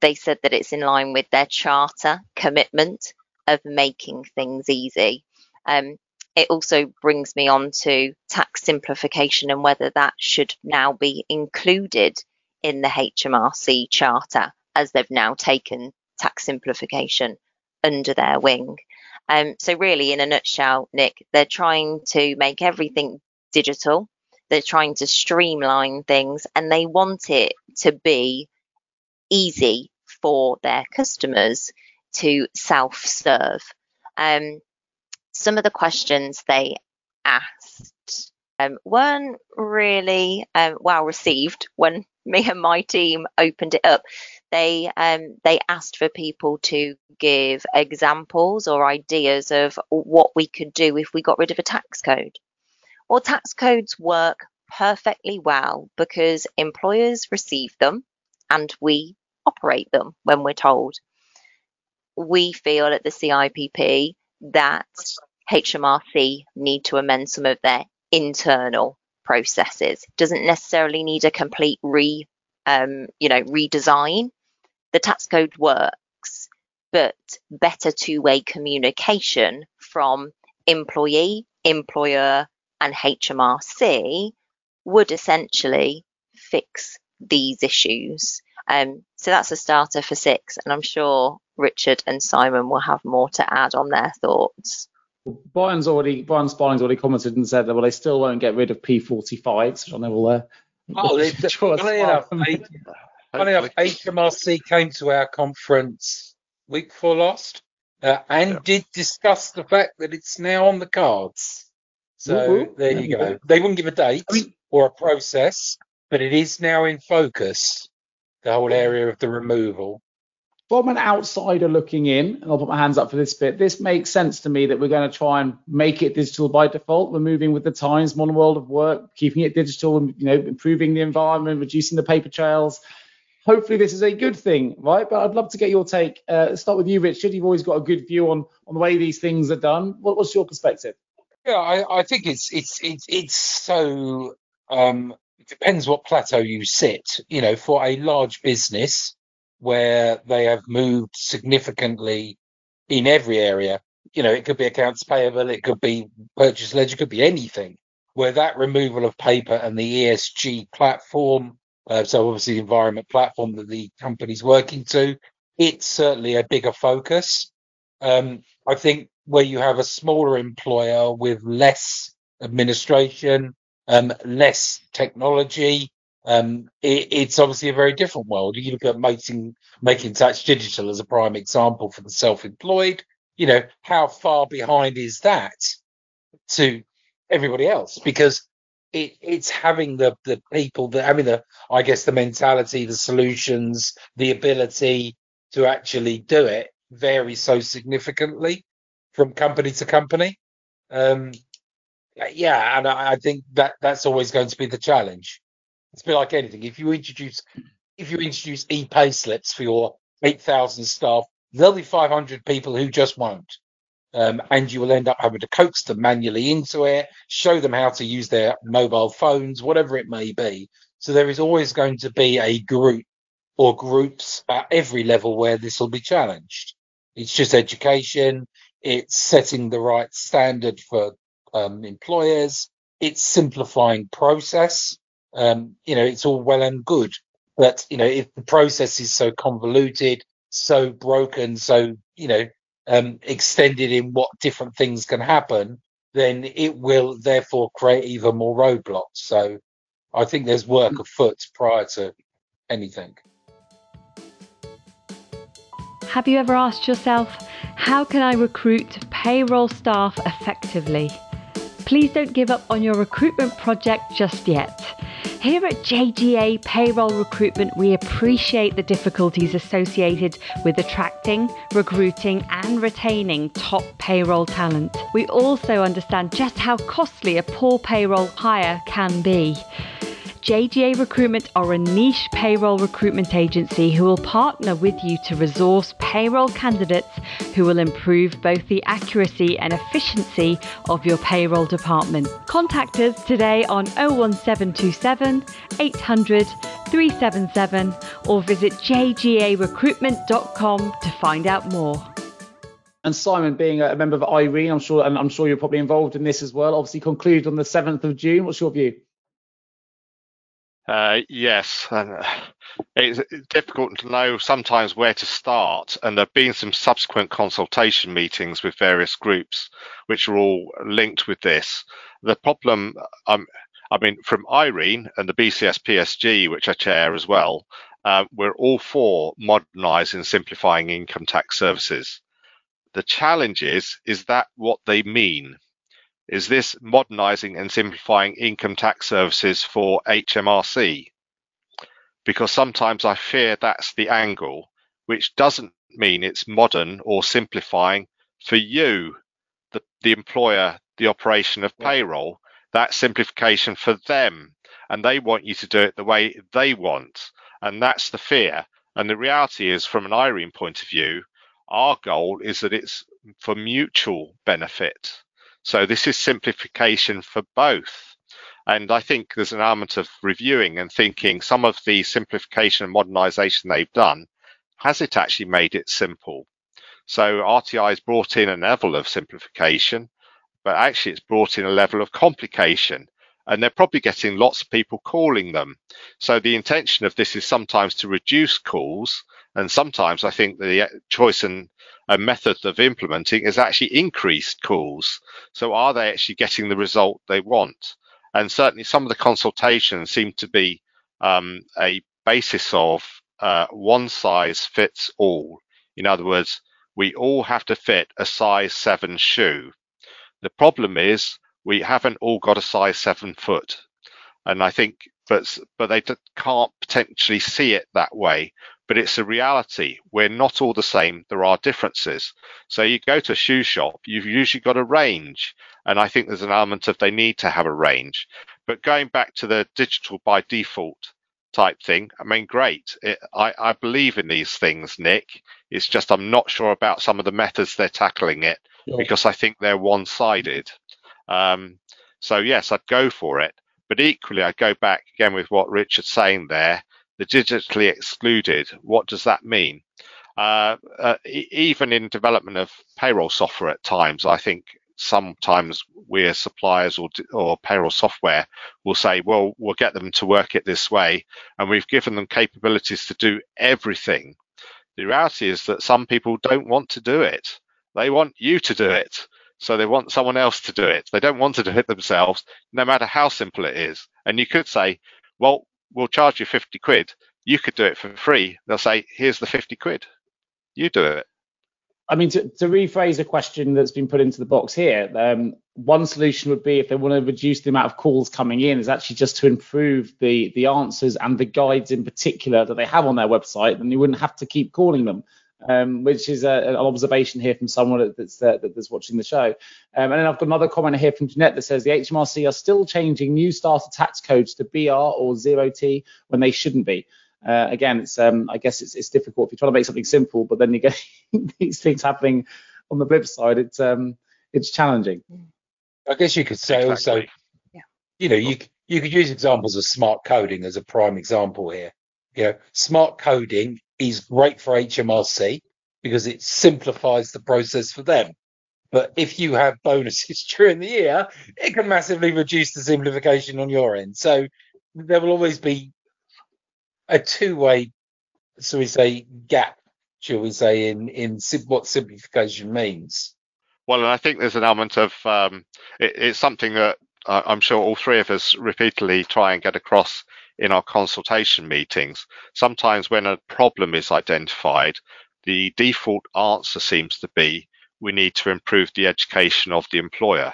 they said that it's in line with their charter commitment of making things easy. Um, it also brings me on to tax simplification and whether that should now be included in the HMRC charter as they've now taken tax simplification under their wing. Um, so, really, in a nutshell, Nick, they're trying to make everything digital. They're trying to streamline things and they want it to be easy for their customers to self serve. Um, some of the questions they asked um, weren't really um, well received when me and my team opened it up, they um, they asked for people to give examples or ideas of what we could do if we got rid of a tax code. Well, tax codes work perfectly well because employers receive them and we operate them when we're told. We feel at the CIPP that HMRC need to amend some of their internal processes. Doesn't necessarily need a complete re, um, you know, redesign. The tax code works, but better two-way communication from employee, employer, and HMRC would essentially fix these issues. Um, so that's a starter for six, and I'm sure Richard and Simon will have more to add on their thoughts. Brian's already Brian Sparling's already commented and said that well they still won't get rid of P45s, which I know will. Uh, oh, they, funny enough, funny enough, HMRC came to our conference week before last uh, and yeah. did discuss the fact that it's now on the cards. So there you go. They wouldn't give a date I mean, or a process, but it is now in focus. The whole area of the removal from an outsider looking in, and I'll put my hands up for this bit, this makes sense to me that we're going to try and make it digital by default. We're moving with the times, modern world of work, keeping it digital, and you know, improving the environment, reducing the paper trails. Hopefully, this is a good thing, right? But I'd love to get your take. Uh, start with you, Richard. You've always got a good view on on the way these things are done. What, what's your perspective? Yeah, I, I think it's it's it's it's so um, it depends what plateau you sit. You know, for a large business where they have moved significantly in every area. You know, it could be accounts payable, it could be purchase ledger, it could be anything. Where that removal of paper and the ESG platform, uh, so obviously the environment platform that the company's working to, it's certainly a bigger focus. Um, I think where you have a smaller employer with less administration, um, less technology. Um, it, it's obviously a very different world. You look at making making tax digital as a prime example for the self-employed. You know, how far behind is that to everybody else? Because it, it's having the the people that having the I guess the mentality, the solutions, the ability to actually do it varies so significantly from company to company. Um, yeah, and I, I think that that's always going to be the challenge. It's bit like anything. If you introduce if you introduce e-pay slips for your 8,000 staff, there'll be 500 people who just won't. Um, and you will end up having to coax them manually into it, show them how to use their mobile phones, whatever it may be. So there is always going to be a group or groups at every level where this will be challenged. It's just education. It's setting the right standard for um, employers. It's simplifying process. Um, you know, it's all well and good, but you know, if the process is so convoluted, so broken, so you know, um, extended in what different things can happen, then it will therefore create even more roadblocks. So I think there's work afoot prior to anything. Have you ever asked yourself, how can I recruit payroll staff effectively? Please don't give up on your recruitment project just yet. Here at JGA Payroll Recruitment, we appreciate the difficulties associated with attracting, recruiting, and retaining top payroll talent. We also understand just how costly a poor payroll hire can be. JGA Recruitment are a niche payroll recruitment agency who will partner with you to resource payroll candidates who will improve both the accuracy and efficiency of your payroll department. Contact us today on 01727 800 377 or visit jgarecruitment.com to find out more. And Simon, being a member of Irene, I'm sure, and I'm sure you're probably involved in this as well. Obviously, concluded on the 7th of June. What's your view? Uh, yes, and uh, it's difficult to know sometimes where to start. And there have been some subsequent consultation meetings with various groups, which are all linked with this. The problem, um, I mean, from Irene and the BCS PSG, which I chair as well, uh, we're all for modernising and simplifying income tax services. The challenge is, is that what they mean? Is this modernizing and simplifying income tax services for HMRC? Because sometimes I fear that's the angle, which doesn't mean it's modern or simplifying for you, the, the employer, the operation of payroll. That simplification for them. And they want you to do it the way they want. And that's the fear. And the reality is, from an Irene point of view, our goal is that it's for mutual benefit. So this is simplification for both. And I think there's an element of reviewing and thinking some of the simplification and modernization they've done, has it actually made it simple? So RTI has brought in a level of simplification, but actually it's brought in a level of complication. And they're probably getting lots of people calling them. So the intention of this is sometimes to reduce calls. And sometimes I think the choice and a method of implementing is actually increased calls. So are they actually getting the result they want? And certainly some of the consultations seem to be um, a basis of uh, one size fits all. In other words, we all have to fit a size seven shoe. The problem is we haven't all got a size seven foot. And I think, but, but they can't potentially see it that way but it's a reality. We're not all the same. There are differences. So you go to a shoe shop, you've usually got a range. And I think there's an element of they need to have a range. But going back to the digital by default type thing, I mean, great. It, I, I believe in these things, Nick. It's just I'm not sure about some of the methods they're tackling it yeah. because I think they're one sided. Um, so, yes, I'd go for it. But equally, I'd go back again with what Richard's saying there the digitally excluded, what does that mean? Uh, uh, even in development of payroll software at times, I think sometimes we as suppliers or, or payroll software will say, well, we'll get them to work it this way. And we've given them capabilities to do everything. The reality is that some people don't want to do it. They want you to do it. So they want someone else to do it. They don't want to do it themselves, no matter how simple it is. And you could say, well, we'll charge you 50 quid. You could do it for free. They'll say, here's the 50 quid. You do it. I mean, to, to rephrase a question that's been put into the box here, um, one solution would be if they want to reduce the amount of calls coming in, is actually just to improve the the answers and the guides in particular that they have on their website, then you wouldn't have to keep calling them. Um, which is a, an observation here from someone that's uh, that's watching the show. Um, and then I've got another comment here from Jeanette that says the HMRC are still changing new starter tax codes to BR or zero T when they shouldn't be. Uh, again, it's um, I guess it's, it's difficult if you're trying to make something simple, but then you get these things happening on the flip side. It's um, it's challenging. I guess you could say exactly. also, yeah. you know, you you could use examples of smart coding as a prime example here. You know, smart coding is great for HMRC because it simplifies the process for them. But if you have bonuses during the year, it can massively reduce the simplification on your end. So there will always be a two-way, so we say, gap, shall we say, in in what simplification means. Well, and I think there's an element of um, it, it's something that I'm sure all three of us repeatedly try and get across in our consultation meetings. Sometimes when a problem is identified, the default answer seems to be we need to improve the education of the employer.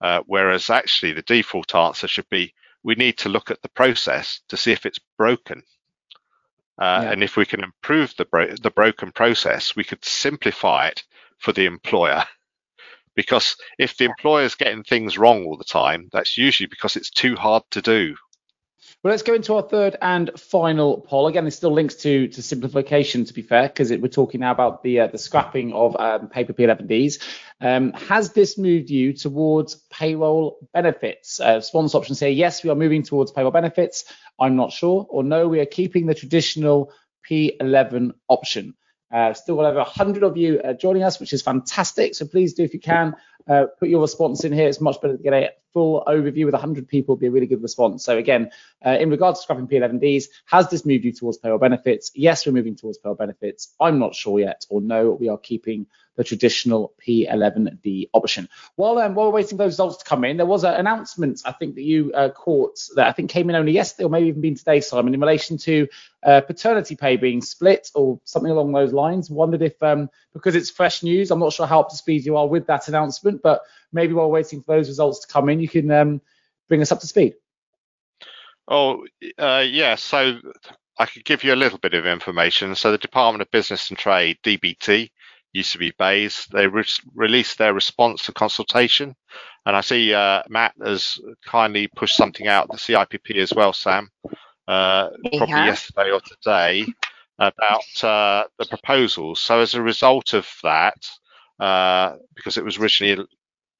Uh, whereas actually the default answer should be we need to look at the process to see if it's broken. Uh, yeah. And if we can improve the bro- the broken process, we could simplify it for the employer. Because if the employer is getting things wrong all the time, that's usually because it's too hard to do. Well, let's go into our third and final poll. Again, there's still links to to simplification, to be fair, because we're talking now about the uh, the scrapping of um, paper P11Ds. Um, has this moved you towards payroll benefits? Uh, sponsor options say yes, we are moving towards payroll benefits. I'm not sure, or no, we are keeping the traditional P11 option. Uh, still got over 100 of you uh, joining us, which is fantastic. So please do, if you can, uh, put your response in here. It's much better to get a full overview with 100 people, would be a really good response. So again, uh, in regards to scrapping P11Ds, has this moved you towards payroll benefits? Yes, we're moving towards payroll benefits. I'm not sure yet, or no, we are keeping the traditional P11D option. While um, while we're waiting for those results to come in, there was an announcement I think that you uh, caught that I think came in only yesterday or maybe even been today, Simon, in relation to uh, paternity pay being split or something along those lines. Wondered if um, because it's fresh news, I'm not sure how up to speed you are with that announcement, but maybe while waiting for those results to come in, you can um, bring us up to speed. Oh, uh, yeah. So I could give you a little bit of information. So the Department of Business and Trade, DBT, used to be BEIS. They re- released their response to consultation, and I see uh, Matt has kindly pushed something out the CIPP as well, Sam, uh, probably yesterday or today about uh, the proposals. So as a result of that, uh, because it was originally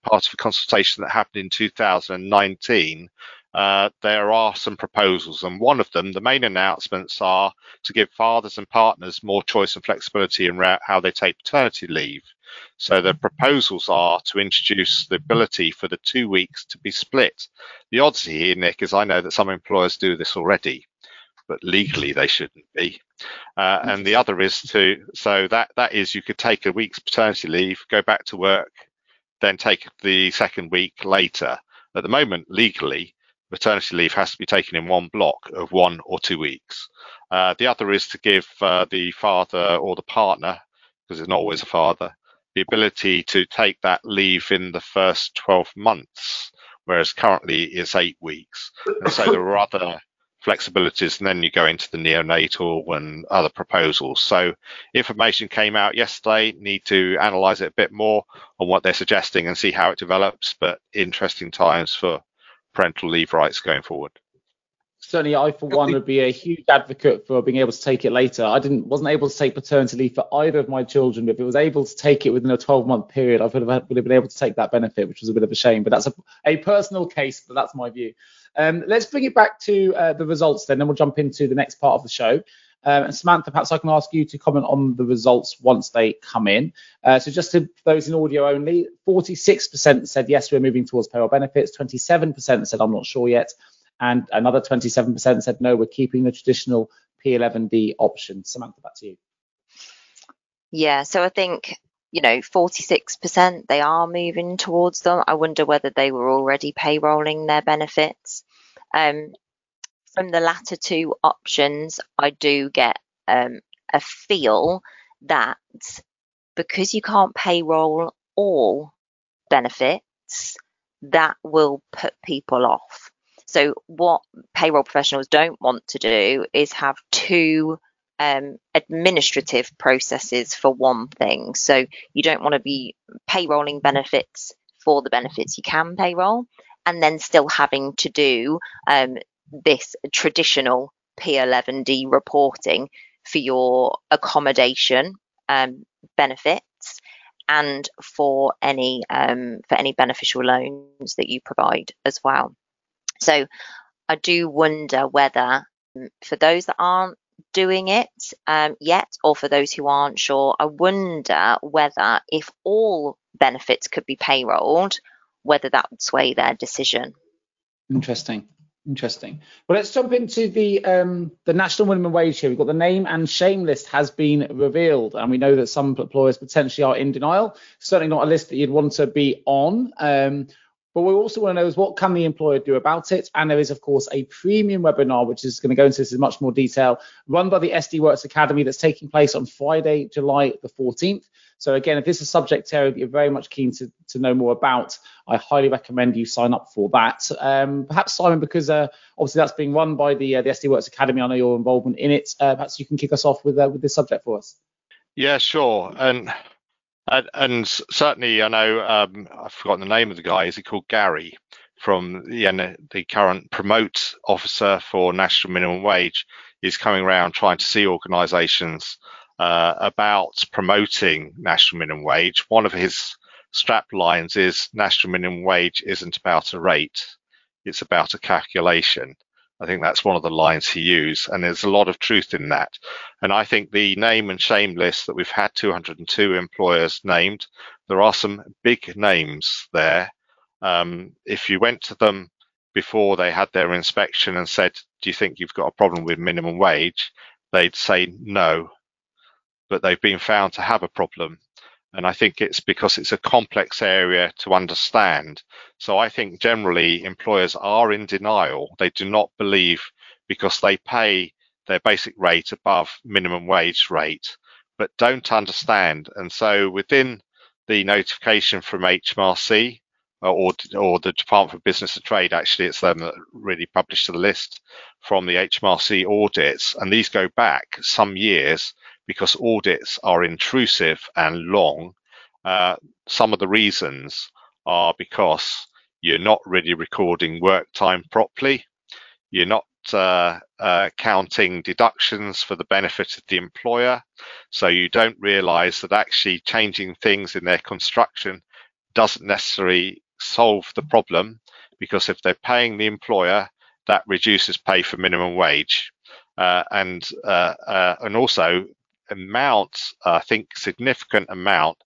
part of a consultation that happened in 2019, uh, there are some proposals, and one of them, the main announcements are to give fathers and partners more choice and flexibility in how they take paternity leave. So the proposals are to introduce the ability for the two weeks to be split. The odds here, Nick, is I know that some employers do this already, but legally they shouldn't be. Uh, and the other is to so that that is you could take a week's paternity leave, go back to work, then take the second week later. At the moment, legally, maternity leave has to be taken in one block of one or two weeks. Uh, the other is to give uh, the father or the partner, because it's not always a father, the ability to take that leave in the first 12 months, whereas currently it's eight weeks. And so there are other flexibilities, and then you go into the neonatal and other proposals. So information came out yesterday. Need to analyse it a bit more on what they're suggesting and see how it develops. But interesting times for parental leave rights going forward. Certainly, I for one would be a huge advocate for being able to take it later. I didn't wasn't able to take paternity leave for either of my children. But if it was able to take it within a 12 month period, I would have, would have been able to take that benefit, which was a bit of a shame. But that's a, a personal case, but that's my view. Um, let's bring it back to uh, the results then, and we'll jump into the next part of the show. Um, and Samantha, perhaps I can ask you to comment on the results once they come in. Uh, so just to those in audio only, 46% said yes, we're moving towards payroll benefits. 27% said I'm not sure yet, and another 27% said no, we're keeping the traditional P11D option. Samantha, back to you. Yeah, so I think you know, 46% they are moving towards them. I wonder whether they were already payrolling their benefits. Um, from the latter two options, I do get um, a feel that because you can't payroll all benefits, that will put people off. So, what payroll professionals don't want to do is have two um, administrative processes for one thing. So, you don't want to be payrolling benefits for the benefits you can payroll and then still having to do um, this traditional P11D reporting for your accommodation um, benefits and for any um, for any beneficial loans that you provide as well. So I do wonder whether um, for those that aren't doing it um, yet, or for those who aren't sure, I wonder whether if all benefits could be payrolled, whether that would sway their decision. Interesting. Interesting. Well, let's jump into the um, the national minimum wage here. We've got the name and shame list has been revealed, and we know that some employers potentially are in denial. Certainly not a list that you'd want to be on. Um, but we also want to know is what can the employer do about it? And there is, of course, a premium webinar, which is going to go into this in much more detail, run by the SD Worx Academy that's taking place on Friday, July the 14th. So again, if this is a subject area that you're very much keen to, to know more about, I highly recommend you sign up for that. Um, perhaps Simon, because uh, obviously that's being run by the uh, the SD Worx Academy, I know your involvement in it. Uh, perhaps you can kick us off with uh, with this subject for us. Yeah, sure. And and, and certainly, I know um, I've forgotten the name of the guy. Is he called Gary from the, the current promote officer for national minimum wage? Is coming around trying to see organisations uh, about promoting national minimum wage. One of his strap lines is national minimum wage isn't about a rate; it's about a calculation. I think that's one of the lines he used, and there's a lot of truth in that. And I think the name and shame list that we've had 202 employers named, there are some big names there. Um, if you went to them before they had their inspection and said, Do you think you've got a problem with minimum wage? They'd say no, but they've been found to have a problem. And I think it's because it's a complex area to understand. So I think generally employers are in denial. They do not believe because they pay their basic rate above minimum wage rate, but don't understand. And so within the notification from HMRC uh, or, or the Department for Business and Trade, actually, it's them that really published the list from the HMRC audits. And these go back some years because audits are intrusive and long. Uh, some of the reasons are because you're not really recording work time properly. You're not uh, uh, counting deductions for the benefit of the employer. So you don't realize that actually changing things in their construction doesn't necessarily solve the problem because if they're paying the employer, that reduces pay for minimum wage. Uh, and uh, uh, and also amount, I think, significant amount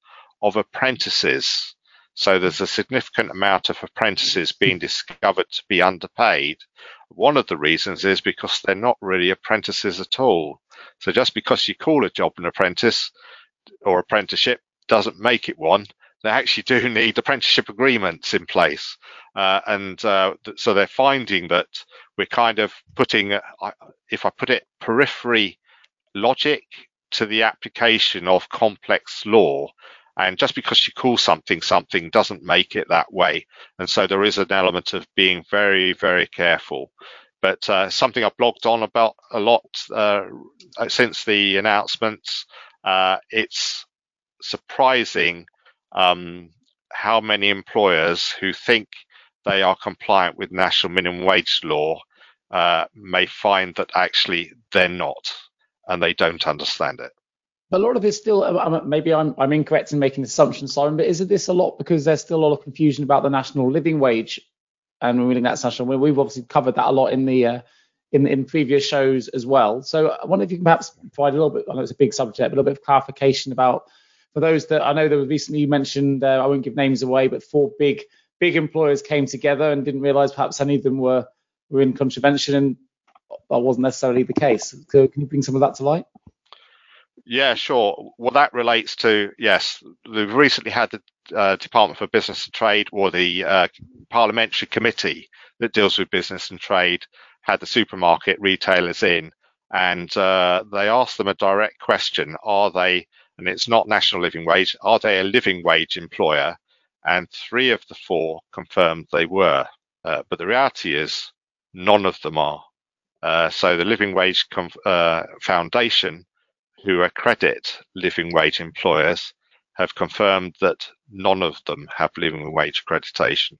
of apprentices. So there's a significant amount of apprentices being discovered to be underpaid. One of the reasons is because they're not really apprentices at all. So just because you call a job an apprentice or apprenticeship doesn't make it one. They actually do need apprenticeship agreements in place. Uh, and uh, so they're finding that we're kind of putting, uh, if I put it, periphery logic to the application of complex law. And just because you call something something doesn't make it that way. And so there is an element of being very, very careful. But uh, something I've blogged on about a lot uh, since the announcements. Uh, it's surprising um, how many employers who think they are compliant with national minimum wage law uh, may find that actually they're not and they don't understand it. But a lot of this still, maybe I'm, I'm incorrect in making assumptions, Simon, but isn't this a lot because there's still a lot of confusion about the national living wage and removing that national? We've obviously covered that a lot in the uh, in, in previous shows as well. So I wonder if you can perhaps provide a little bit, I know it's a big subject, but a little bit of clarification about for those that I know that recently you mentioned, uh, I won't give names away, but four big big employers came together and didn't realize perhaps any of them were were in contravention and that wasn't necessarily the case. So can you bring some of that to light? Yeah, sure. Well, that relates to yes. We've recently had the uh, Department for Business and Trade, or the uh, parliamentary committee that deals with business and trade, had the supermarket retailers in, and uh, they asked them a direct question: Are they? And it's not national living wage. Are they a living wage employer? And three of the four confirmed they were. Uh, but the reality is, none of them are. Uh, so the Living Wage uh, Foundation who accredit living wage employers have confirmed that none of them have living wage accreditation.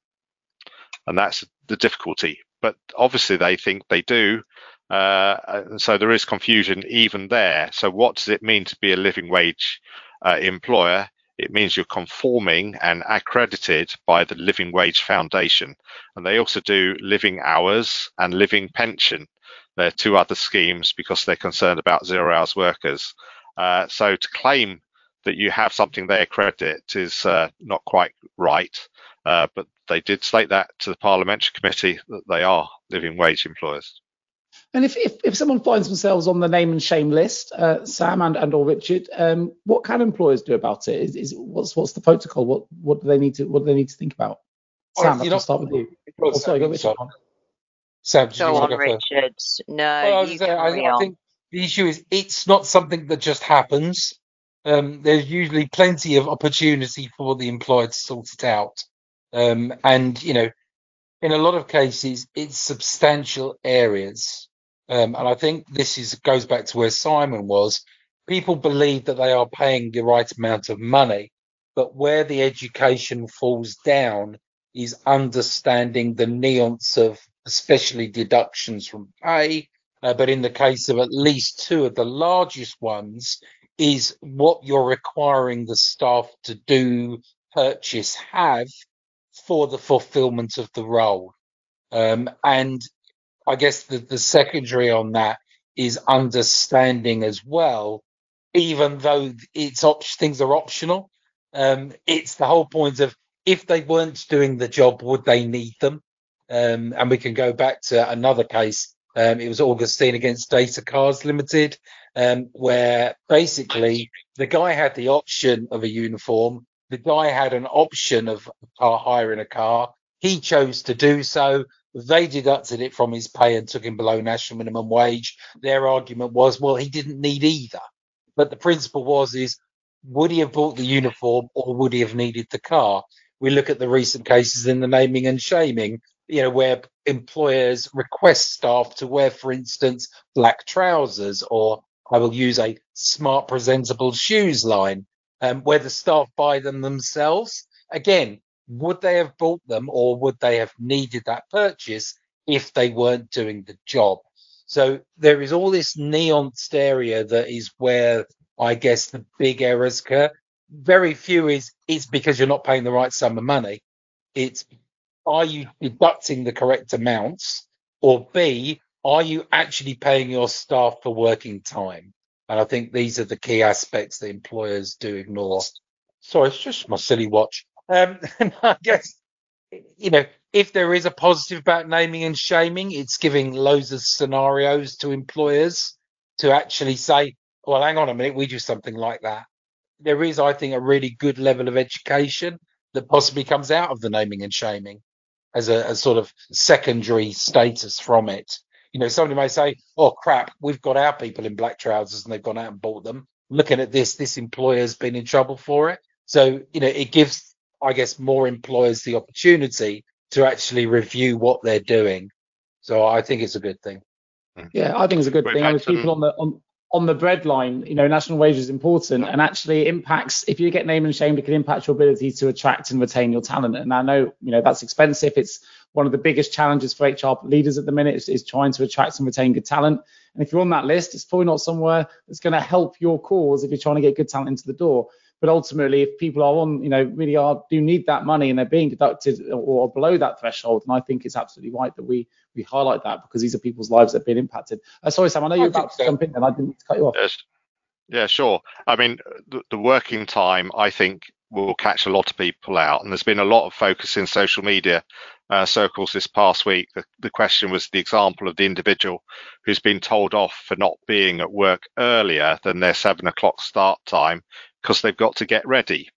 And that's the difficulty. But obviously, they think they do. Uh, so there is confusion even there. So, what does it mean to be a living wage uh, employer? It means you're conforming and accredited by the Living Wage Foundation. And they also do living hours and living pension. There are two other schemes because they're concerned about zero hours workers. Uh, so to claim that you have something they accredit is uh, not quite right, uh, but they did state that to the parliamentary committee that they are living wage employers. And if, if, if someone finds themselves on the name and shame list, uh, Sam and, and or Richard, um, what can employers do about it? Is, is what's what's the protocol? What what do they need to what do they need to think about? Sam, I'll start with you. Oh, sorry, go Richard. Sam, go on, go Richard. No, well, you say, I, I, think the issue is it's not something that just happens. Um, there's usually plenty of opportunity for the employer to sort it out, um, and you know, in a lot of cases, it's substantial areas. Um, and I think this is goes back to where Simon was. People believe that they are paying the right amount of money, but where the education falls down is understanding the nuance of especially deductions from pay. Uh, but in the case of at least two of the largest ones, is what you're requiring the staff to do, purchase, have for the fulfillment of the role. Um, and I guess the, the secondary on that is understanding as well, even though it's op- things are optional. Um, it's the whole point of if they weren't doing the job, would they need them? Um, and we can go back to another case. Um, it was Augustin against Data Cars Limited, um, where basically the guy had the option of a uniform. The guy had an option of car hiring a car. He chose to do so. They deducted it from his pay and took him below national minimum wage. Their argument was, well, he didn't need either. But the principle was, is would he have bought the uniform or would he have needed the car? We look at the recent cases in the naming and shaming you know, where employers request staff to wear, for instance, black trousers, or I will use a smart, presentable shoes line, um, where the staff buy them themselves. Again, would they have bought them or would they have needed that purchase if they weren't doing the job? So there is all this nuanced area that is where I guess the big errors occur. Very few is it's because you're not paying the right sum of money. It's are you deducting the correct amounts? Or B, are you actually paying your staff for working time? And I think these are the key aspects that employers do ignore. Sorry, it's just my silly watch. Um, and I guess, you know, if there is a positive about naming and shaming, it's giving loads of scenarios to employers to actually say, well, hang on a minute, we do something like that. There is, I think, a really good level of education that possibly comes out of the naming and shaming as a, a sort of secondary status from it. You know, somebody may say, "Oh crap, we've got our people in black trousers and they've gone out and bought them." Looking at this, this employer's been in trouble for it. So, you know, it gives, I guess, more employers the opportunity to actually review what they're doing. So, I think it's a good thing. Yeah, I think it's a good thing. I mean, people on the on on the breadline, you know, national wage is important and actually impacts, if you get named and shamed, it can impact your ability to attract and retain your talent. And I know, you know, that's expensive. It's one of the biggest challenges for HR leaders at the minute is, is trying to attract and retain good talent. And if you're on that list, it's probably not somewhere that's going to help your cause if you're trying to get good talent into the door. But ultimately, if people are on, you know, really are do need that money and they're being deducted or below that threshold, and I think it's absolutely right that we we highlight that because these are people's lives that have been impacted. Uh, sorry, Sam, I know you're about to jump in, and I didn't cut you off. Yes. Yeah, sure. I mean, the, the working time, I think, will catch a lot of people out, and there's been a lot of focus in social media uh, circles this past week. The, the question was the example of the individual who's been told off for not being at work earlier than their seven o'clock start time because they've got to get ready,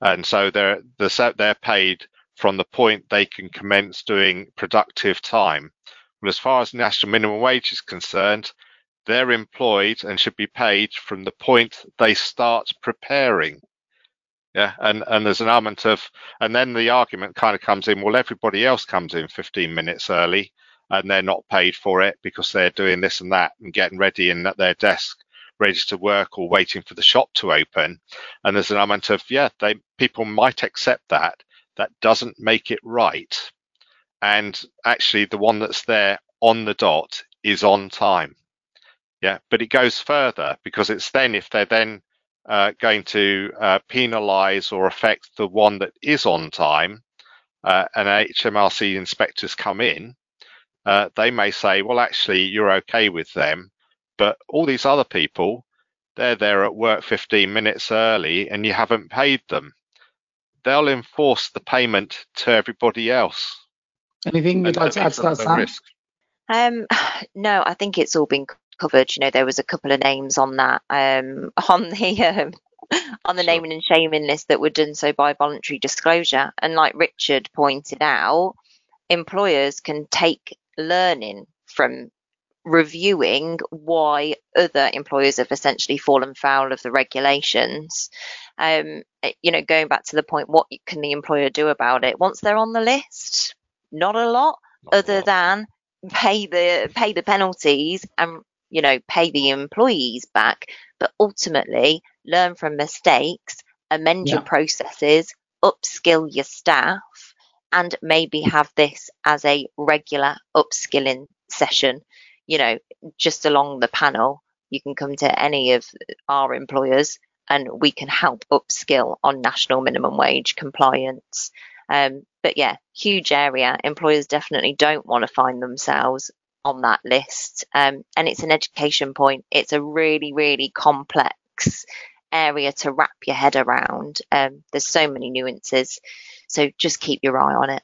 and so they're they're paid from the point they can commence doing productive time. Well, as far as national minimum wage is concerned, they're employed and should be paid from the point they start preparing. Yeah, and and there's an element of, and then the argument kind of comes in. Well, everybody else comes in 15 minutes early, and they're not paid for it because they're doing this and that and getting ready and at their desk, ready to work or waiting for the shop to open. And there's an element of, yeah, they people might accept that. That doesn't make it right. And actually, the one that's there on the dot is on time. Yeah, but it goes further because it's then if they're then uh, going to uh, penalise or affect the one that is on time, uh, and HMRC inspectors come in, uh, they may say, well, actually, you're okay with them, but all these other people, they're there at work 15 minutes early and you haven't paid them. They'll enforce the payment to everybody else. Anything you'd like to add to that, Sam? Um, no, I think it's all been covered. You know, there was a couple of names on that um, on the um, on the sure. naming and shaming list that were done so by voluntary disclosure. And like Richard pointed out, employers can take learning from reviewing why other employers have essentially fallen foul of the regulations. Um, eh, you know, going back to the point, what can the employer do about it once they're on the list? Not a lot, Not other a lot. than pay the pay the penalties and you know, pay the employees back, but ultimately learn from mistakes, amend yeah. your processes, upskill your staff, and maybe have this as a regular upskilling session. You know, just along the panel, you can come to any of our employers and we can help upskill on national minimum wage compliance. Um, but yeah, huge area. Employers definitely don't want to find themselves on that list. Um, and it's an education point. It's a really, really complex area to wrap your head around. Um, there's so many nuances. So just keep your eye on it.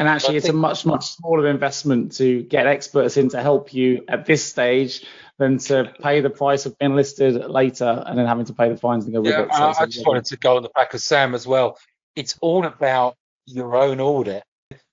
And actually, it's a much, much smaller investment to get experts in to help you at this stage than to pay the price of being listed later and then having to pay the fines and go with yeah, it. So I, I just wanted to go on the back of Sam as well. It's all about your own audit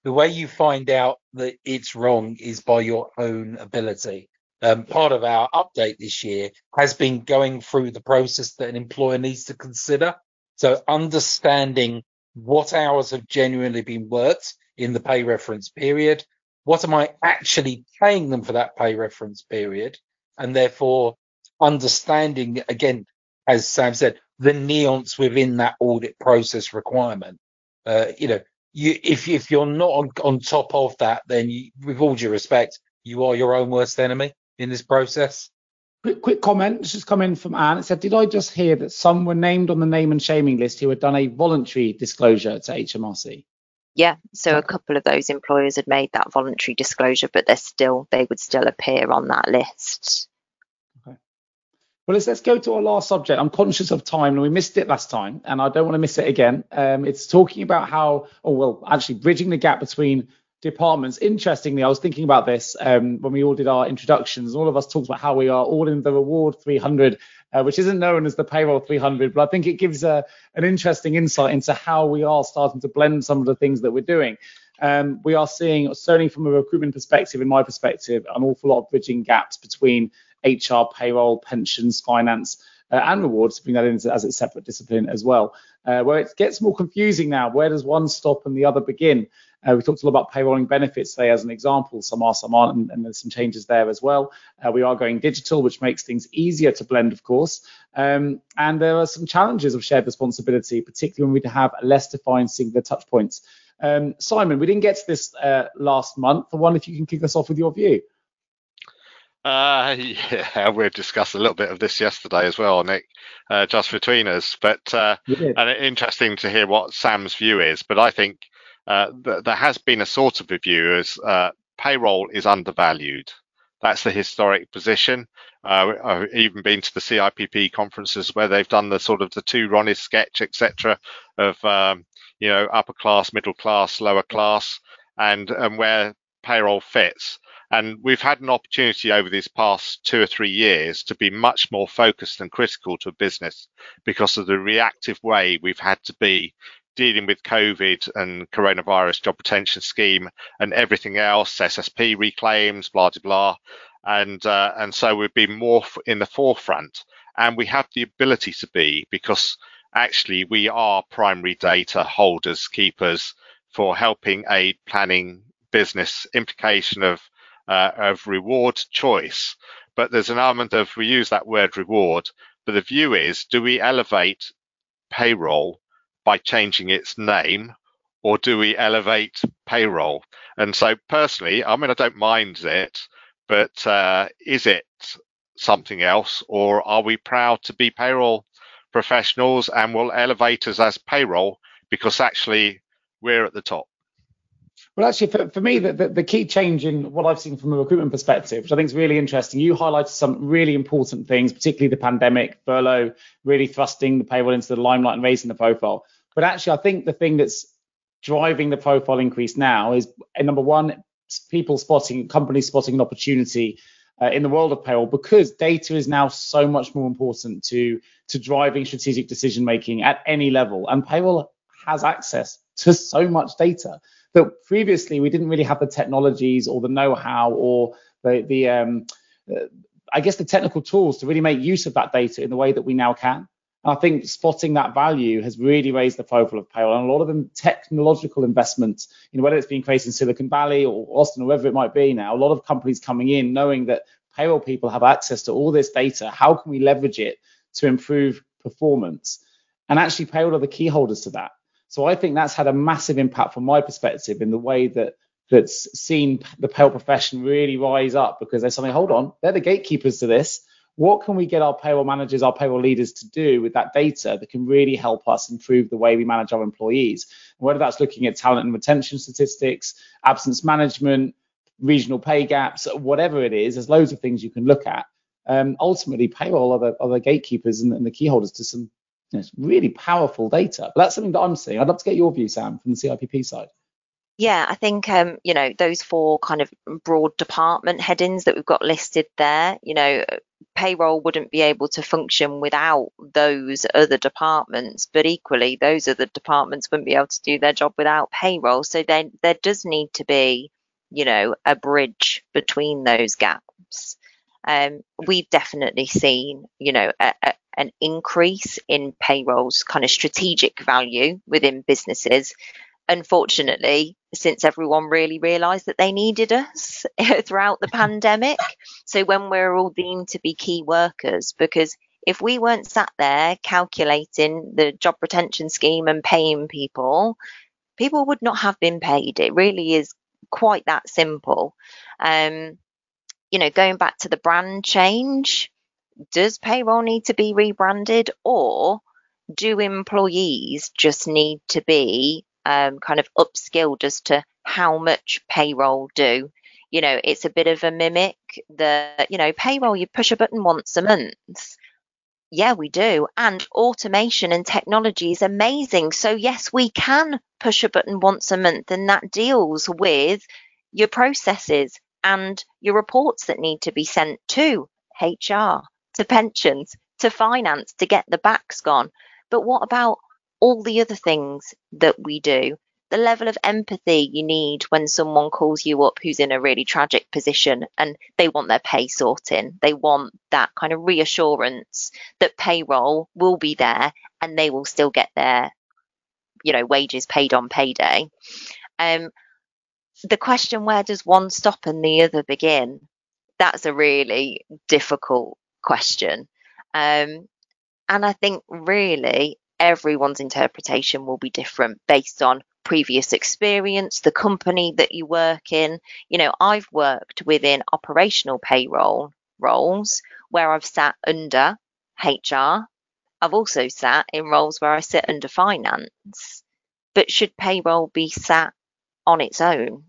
the way you find out that it's wrong is by your own ability. Um, part of our update this year has been going through the process that an employer needs to consider. So understanding what hours have genuinely been worked in the pay reference period. What am I actually paying them for that pay reference period? And therefore understanding again, as Sam said, the nuance within that audit process requirement. Uh, you know, you if if you're not on, on top of that, then you, with all due respect, you are your own worst enemy in this process. Quick, quick comment. This just come in from Anne. It said, "Did I just hear that some were named on the name and shaming list who had done a voluntary disclosure to HMRC?" Yeah, so a couple of those employers had made that voluntary disclosure, but they're still they would still appear on that list. Okay. Well, let's, let's go to our last subject. I'm conscious of time and we missed it last time and I don't want to miss it again. Um, it's talking about how, oh, well, actually bridging the gap between departments. Interestingly, I was thinking about this um, when we all did our introductions. All of us talked about how we are all in the Reward 300, uh, which isn't known as the Payroll 300, but I think it gives a, an interesting insight into how we are starting to blend some of the things that we're doing. Um, we are seeing, certainly from a recruitment perspective, in my perspective, an awful lot of bridging gaps between HR, payroll, pensions, finance, uh, and rewards, bring that in as a separate discipline as well. Uh, where it gets more confusing now, where does one stop and the other begin? Uh, we talked a lot about payrolling benefits today as an example. Some are, some aren't, and, and there's some changes there as well. Uh, we are going digital, which makes things easier to blend, of course. Um, and there are some challenges of shared responsibility, particularly when we have less defined singular touch points. Um, Simon, we didn't get to this uh, last month. I wonder if you can kick us off with your view. Uh, yeah, we discussed a little bit of this yesterday as well, Nick, uh, just between us. But uh, and interesting to hear what Sam's view is. But I think uh, th- there has been a sort of a view as uh, payroll is undervalued. That's the historic position. Uh, I've even been to the CIPP conferences where they've done the sort of the two Ronnie sketch, etc., of um, you know upper class, middle class, lower class, and and where payroll fits. And we've had an opportunity over these past two or three years to be much more focused and critical to a business because of the reactive way we've had to be dealing with COVID and coronavirus job retention scheme and everything else, SSP reclaims, blah, blah, blah. And, uh, and so we've been more in the forefront and we have the ability to be because actually we are primary data holders, keepers for helping aid planning business implication of uh, of reward choice. But there's an element of we use that word reward, but the view is do we elevate payroll by changing its name or do we elevate payroll? And so personally, I mean, I don't mind it, but uh, is it something else or are we proud to be payroll professionals and will elevate us as payroll because actually we're at the top? Well, actually, for, for me, the, the, the, key change in what I've seen from a recruitment perspective, which I think is really interesting, you highlighted some really important things, particularly the pandemic, furlough, really thrusting the payroll into the limelight and raising the profile. But actually, I think the thing that's driving the profile increase now is uh, number one, people spotting, companies spotting an opportunity uh, in the world of payroll because data is now so much more important to to driving strategic decision making at any level, and payroll has access to so much data that previously we didn't really have the technologies or the know-how or the the um, uh, I guess the technical tools to really make use of that data in the way that we now can. I think spotting that value has really raised the profile of payroll and a lot of technological investments, you know, whether it's being created in Silicon Valley or Austin or wherever it might be now, a lot of companies coming in knowing that payroll people have access to all this data. How can we leverage it to improve performance? And actually, payroll are the key holders to that. So I think that's had a massive impact from my perspective in the way that that's seen the payroll profession really rise up because they're saying, hold on, they're the gatekeepers to this. What can we get our payroll managers, our payroll leaders to do with that data that can really help us improve the way we manage our employees? Whether that's looking at talent and retention statistics, absence management, regional pay gaps, whatever it is, there's loads of things you can look at. Um, ultimately, payroll are the, are the gatekeepers and, and the key holders to some you know, really powerful data. But that's something that I'm seeing. I'd love to get your view, Sam, from the CIPP side. Yeah, I think um, you know those four kind of broad department headings that we've got listed there. You know, payroll wouldn't be able to function without those other departments, but equally, those other departments wouldn't be able to do their job without payroll. So then there does need to be, you know, a bridge between those gaps. Um, we've definitely seen, you know, a, a, an increase in payroll's kind of strategic value within businesses. Unfortunately, since everyone really realised that they needed us throughout the pandemic. So when we're all deemed to be key workers, because if we weren't sat there calculating the job retention scheme and paying people, people would not have been paid. It really is quite that simple. Um, you know, going back to the brand change, does payroll need to be rebranded or do employees just need to be um, kind of upskilled as to how much payroll do? You know, it's a bit of a mimic. The, you know, payroll, you push a button once a month. Yeah, we do. And automation and technology is amazing. So, yes, we can push a button once a month, and that deals with your processes and your reports that need to be sent to HR to pensions to finance to get the backs gone. But what about all the other things that we do? The level of empathy you need when someone calls you up who's in a really tragic position and they want their pay sorting. They want that kind of reassurance that payroll will be there and they will still get their, you know, wages paid on payday. Um, the question where does one stop and the other begin? That's a really difficult question. Um, and I think really everyone's interpretation will be different based on previous experience, the company that you work in. You know, I've worked within operational payroll roles where I've sat under HR. I've also sat in roles where I sit under finance. But should payroll be sat on its own?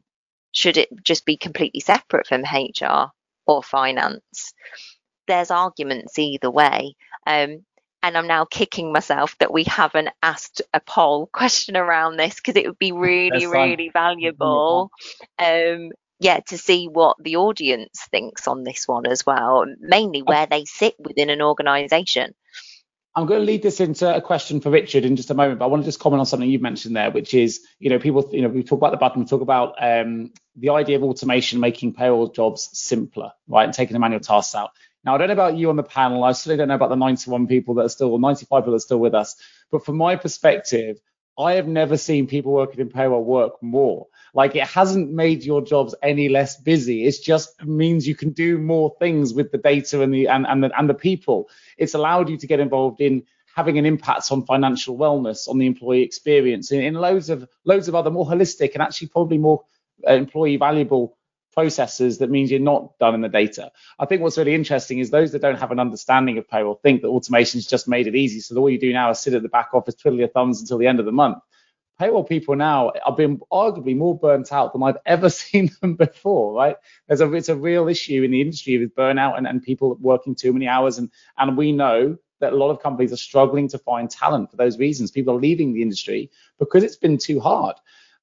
Should it just be completely separate from HR or finance? there's arguments either way. Um, and I'm now kicking myself that we haven't asked a poll question around this because it would be really, really valuable. Um, yeah, to see what the audience thinks on this one as well, mainly where they sit within an organisation. I'm going to lead this into a question for Richard in just a moment, but I want to just comment on something you mentioned there, which is, you know, people, you know, we talk about the button, we talk about um, the idea of automation making payroll jobs simpler, right, and taking the manual tasks out. Now, I don't know about you on the panel. I certainly don't know about the 91 people that are still, or 95 people that are still with us. But from my perspective, I have never seen people working in payroll work more. Like it hasn't made your jobs any less busy. It just means you can do more things with the data and the and, and the and the people. It's allowed you to get involved in having an impact on financial wellness, on the employee experience, in, in loads of loads of other more holistic and actually probably more uh, employee valuable processes that means you're not done in the data. I think what's really interesting is those that don't have an understanding of payroll think that automation's just made it easy. So all you do now is sit at the back office, twiddle your thumbs until the end of the month payroll people now are being arguably more burnt out than I've ever seen them before, right? There's a it's a real issue in the industry with burnout and, and people working too many hours and and we know that a lot of companies are struggling to find talent for those reasons. People are leaving the industry because it's been too hard.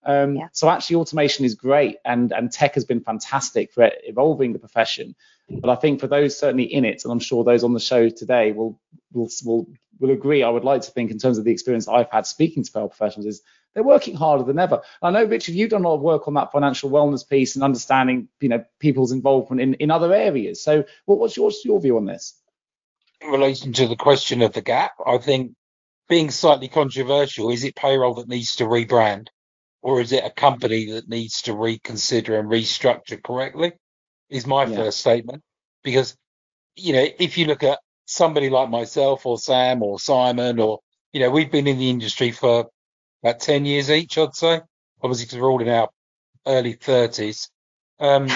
Um, yeah. So actually, automation is great, and and tech has been fantastic for evolving the profession. But I think for those certainly in it, and I'm sure those on the show today will will will will agree. I would like to think, in terms of the experience I've had speaking to payroll professionals, is they're working harder than ever. I know, Richard, you've done a lot of work on that financial wellness piece and understanding, you know, people's involvement in, in other areas. So, what, what's, your, what's your view on this? In relation to the question of the gap, I think being slightly controversial, is it payroll that needs to rebrand, or is it a company that needs to reconsider and restructure correctly? Is my yeah. first statement because you know if you look at somebody like myself or Sam or Simon or you know we've been in the industry for about 10 years each, I'd say. Obviously, because we're all in our early 30s. Um,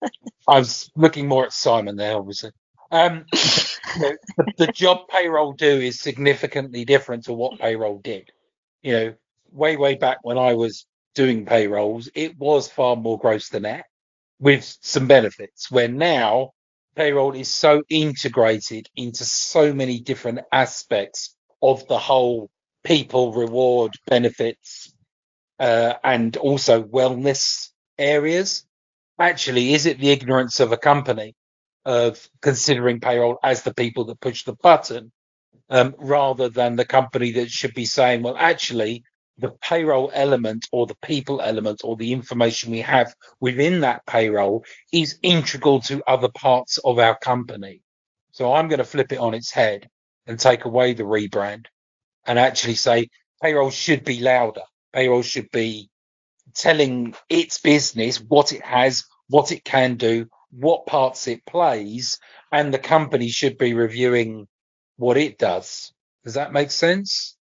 I was looking more at Simon there, obviously. Um, you know, the, the, job payroll do is significantly different to what payroll did. You know, way, way back when I was doing payrolls, it was far more gross than net with some benefits, where now payroll is so integrated into so many different aspects of the whole people, reward, benefits, uh, and also wellness areas. Actually, is it the ignorance of a company of considering payroll as the people that push the button um, rather than the company that should be saying, well, actually, the payroll element or the people element or the information we have within that payroll is integral to other parts of our company. So I'm going to flip it on its head and take away the rebrand and actually say payroll should be louder. Payroll should be telling its business what it has, what it can do, what parts it plays, and the company should be reviewing what it does. Does that make sense?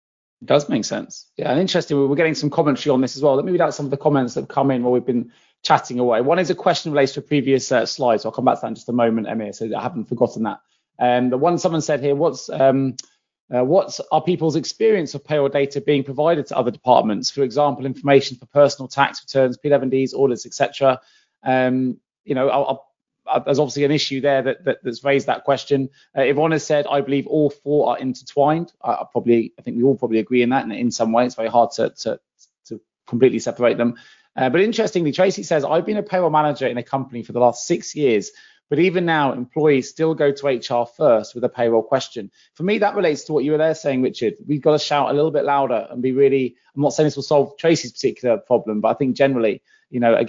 It does make sense. Yeah, and interesting. We're getting some commentary on this as well. Let me read out some of the comments that have come in while we've been chatting away. One is a question related to a previous uh, slide, so I'll come back to that in just a moment, Emir, so I haven't forgotten that. Um, the one someone said here, what's um, uh, what are people's experience of payroll data being provided to other departments? For example, information for personal tax returns, P11Ds, audits, etc. Um, you know, I'll, I'll, there's obviously an issue there that, that, that's raised that question. Uh, has said, I believe all four are intertwined. I, I, probably, I think we all probably agree in that. And in some way, it's very hard to, to, to completely separate them. Uh, but interestingly, Tracy says, I've been a payroll manager in a company for the last six years but even now, employees still go to HR first with a payroll question. For me, that relates to what you were there saying, Richard. We've got to shout a little bit louder and be really. I'm not saying this will solve Tracy's particular problem, but I think generally, you know,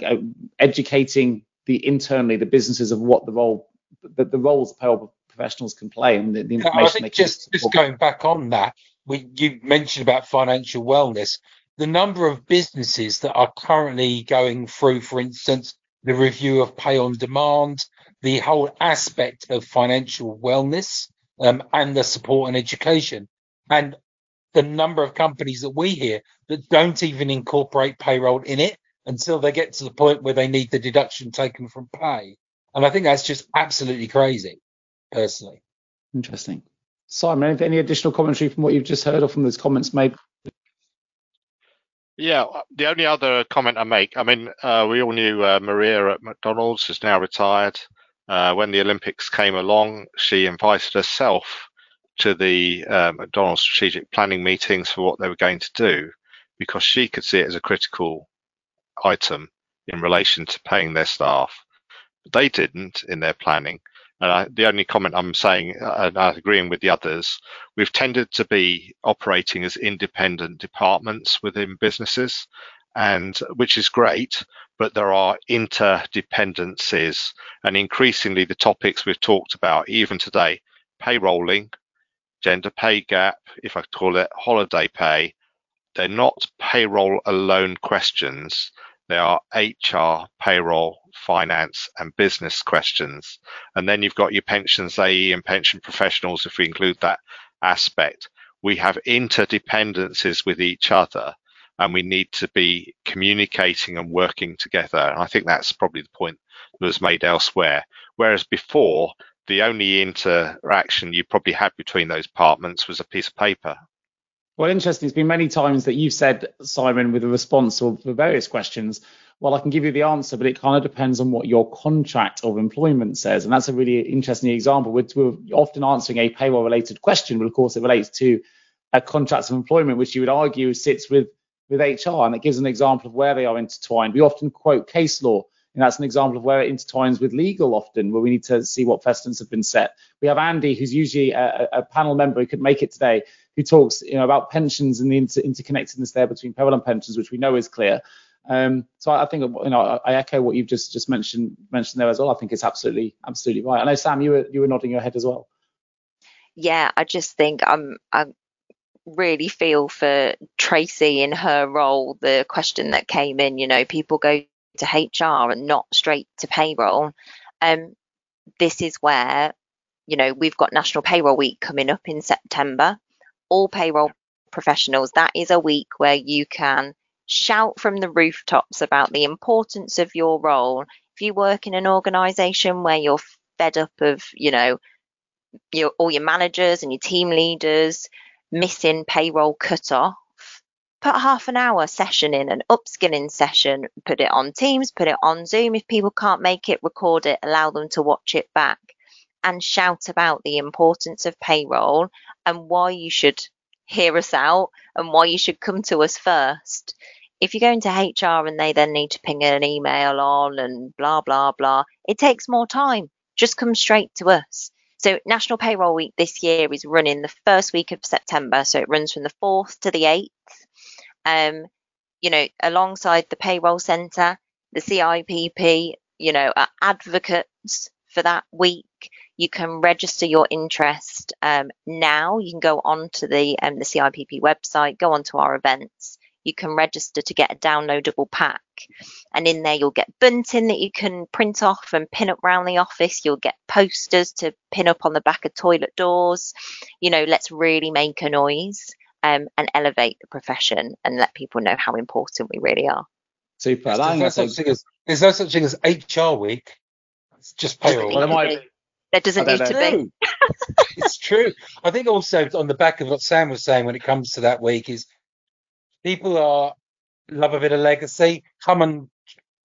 educating the internally the businesses of what the role, the, the roles payroll professionals can play and the, the information. I think just just going back on that, we, you mentioned about financial wellness. The number of businesses that are currently going through, for instance, the review of pay on demand, the whole aspect of financial wellness um, and the support and education. And the number of companies that we hear that don't even incorporate payroll in it until they get to the point where they need the deduction taken from pay. And I think that's just absolutely crazy, personally. Interesting. Simon, any additional commentary from what you've just heard or from those comments made? Yeah, the only other comment I make, I mean, uh, we all knew uh, Maria at McDonald's is now retired. Uh, when the Olympics came along, she invited herself to the uh, McDonald's strategic planning meetings for what they were going to do because she could see it as a critical item in relation to paying their staff. But they didn't in their planning. And I, the only comment I'm saying, and I'm agreeing with the others, we've tended to be operating as independent departments within businesses, and which is great, but there are interdependencies, and increasingly the topics we've talked about, even today, payrolling, gender pay gap, if I call it holiday pay, they're not payroll alone questions. They are HR, payroll, finance, and business questions. And then you've got your pensions AE and pension professionals, if we include that aspect. We have interdependencies with each other and we need to be communicating and working together. And I think that's probably the point that was made elsewhere. Whereas before, the only interaction you probably had between those departments was a piece of paper. Well, interesting. It's been many times that you've said, Simon, with a response to various questions, well, I can give you the answer, but it kind of depends on what your contract of employment says. And that's a really interesting example. We're, we're often answering a payroll related question, but of course it relates to a contract of employment, which you would argue sits with, with HR. And it gives an example of where they are intertwined. We often quote case law and that's an example of where it intertwines with legal often, where we need to see what precedents have been set. We have Andy, who's usually a, a panel member who could make it today, who talks you know, about pensions and the inter- interconnectedness there between payroll and pensions, which we know is clear. Um, so I, think you know I echo what you've just just mentioned mentioned there as well. I think it's absolutely absolutely right. I know Sam, you were you were nodding your head as well. Yeah, I just think I'm I really feel for Tracy in her role. The question that came in, you know, people go to HR and not straight to payroll. Um, this is where, you know, we've got National Payroll Week coming up in September. All payroll professionals, that is a week where you can shout from the rooftops about the importance of your role. If you work in an organization where you're fed up of, you know, your, all your managers and your team leaders missing payroll cut off, put half an hour session in, an upskilling session, put it on Teams, put it on Zoom. If people can't make it, record it, allow them to watch it back and shout about the importance of payroll and why you should hear us out and why you should come to us first. If you go into HR and they then need to ping an email on and blah, blah, blah, it takes more time. Just come straight to us. So National Payroll Week this year is running the first week of September. So it runs from the 4th to the 8th. Um, you know, alongside the payroll centre, the CIPP, you know, are advocates for that week. You can register your interest um, now. You can go onto the um, the CIPP website, go onto our events. You can register to get a downloadable pack, and in there you'll get bunting that you can print off and pin up around the office. You'll get posters to pin up on the back of toilet doors. You know, let's really make a noise um, and elevate the profession and let people know how important we really are. Super. There's no, such thing as, there's no such thing as HR week. It's just payroll. Well, might, there doesn't need to be. it's true. I think also on the back of what Sam was saying when it comes to that week is people are love a bit of legacy. Come and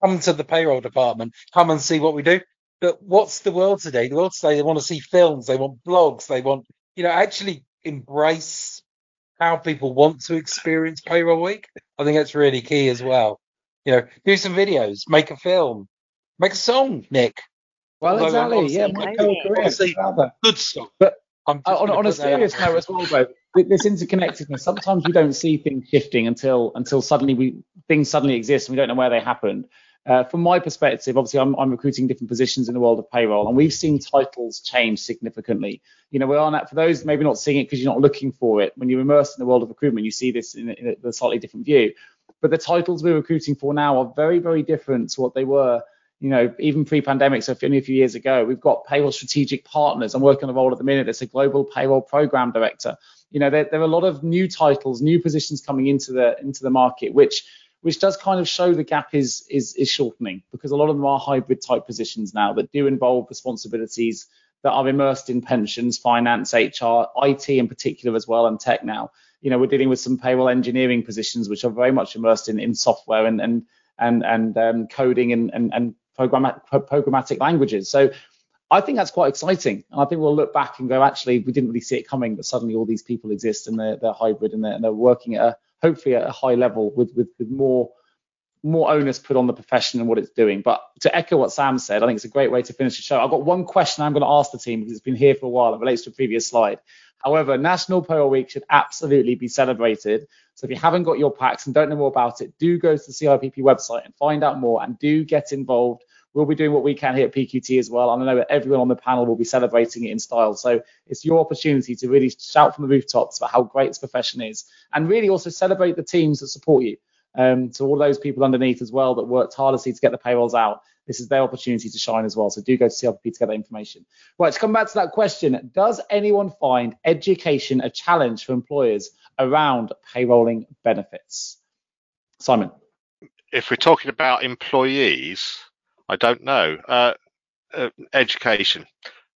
come to the payroll department. Come and see what we do. But what's the world today? The world today they want to see films. They want blogs. They want you know actually embrace how people want to experience payroll week. I think that's really key as well. You know, do some videos, make a film, make a song, Nick. Well, Although exactly. Yeah, my career, good stuff. But on, on a serious note as well, though, this interconnectedness. Sometimes we don't see things shifting until until suddenly we things suddenly exist and we don't know where they happened. Uh, from my perspective, obviously, I'm, I'm, recruiting different positions in the world of payroll, and we've seen titles change significantly. You know, we're on that for those maybe not seeing it because you're not looking for it. When you're immersed in the world of recruitment, you see this in, in a slightly different view. But the titles we're recruiting for now are very, very different to what they were. You know, even pre-pandemic, so only a few years ago, we've got payroll strategic partners. I'm working on a role at the minute that's a global payroll program director. You know, there, there are a lot of new titles, new positions coming into the into the market, which which does kind of show the gap is is is shortening because a lot of them are hybrid type positions now that do involve responsibilities that are immersed in pensions, finance, HR, IT in particular as well, and tech now. You know, we're dealing with some payroll engineering positions which are very much immersed in, in software and and and and um, coding and and, and programmatic, programmatic languages. So I think that's quite exciting. And I think we'll look back and go, actually, we didn't really see it coming, but suddenly all these people exist and they're, they're hybrid and they're, and they're working at a, hopefully at a high level with, with, with more more onus put on the profession and what it's doing. But to echo what Sam said, I think it's a great way to finish the show. I've got one question I'm going to ask the team because it's been here for a while. It relates to a previous slide. However, National Payroll Week should absolutely be celebrated. So if you haven't got your packs and don't know more about it, do go to the CIPP website and find out more and do get involved We'll be doing what we can here at PQT as well. And I know that everyone on the panel will be celebrating it in style. So it's your opportunity to really shout from the rooftops about how great this profession is and really also celebrate the teams that support you. Um, to all those people underneath as well that worked tirelessly to get the payrolls out. This is their opportunity to shine as well. So do go to CIPP to get that information. Right, to come back to that question, does anyone find education a challenge for employers around payrolling benefits? Simon. If we're talking about employees, I don't know. Uh, uh, education.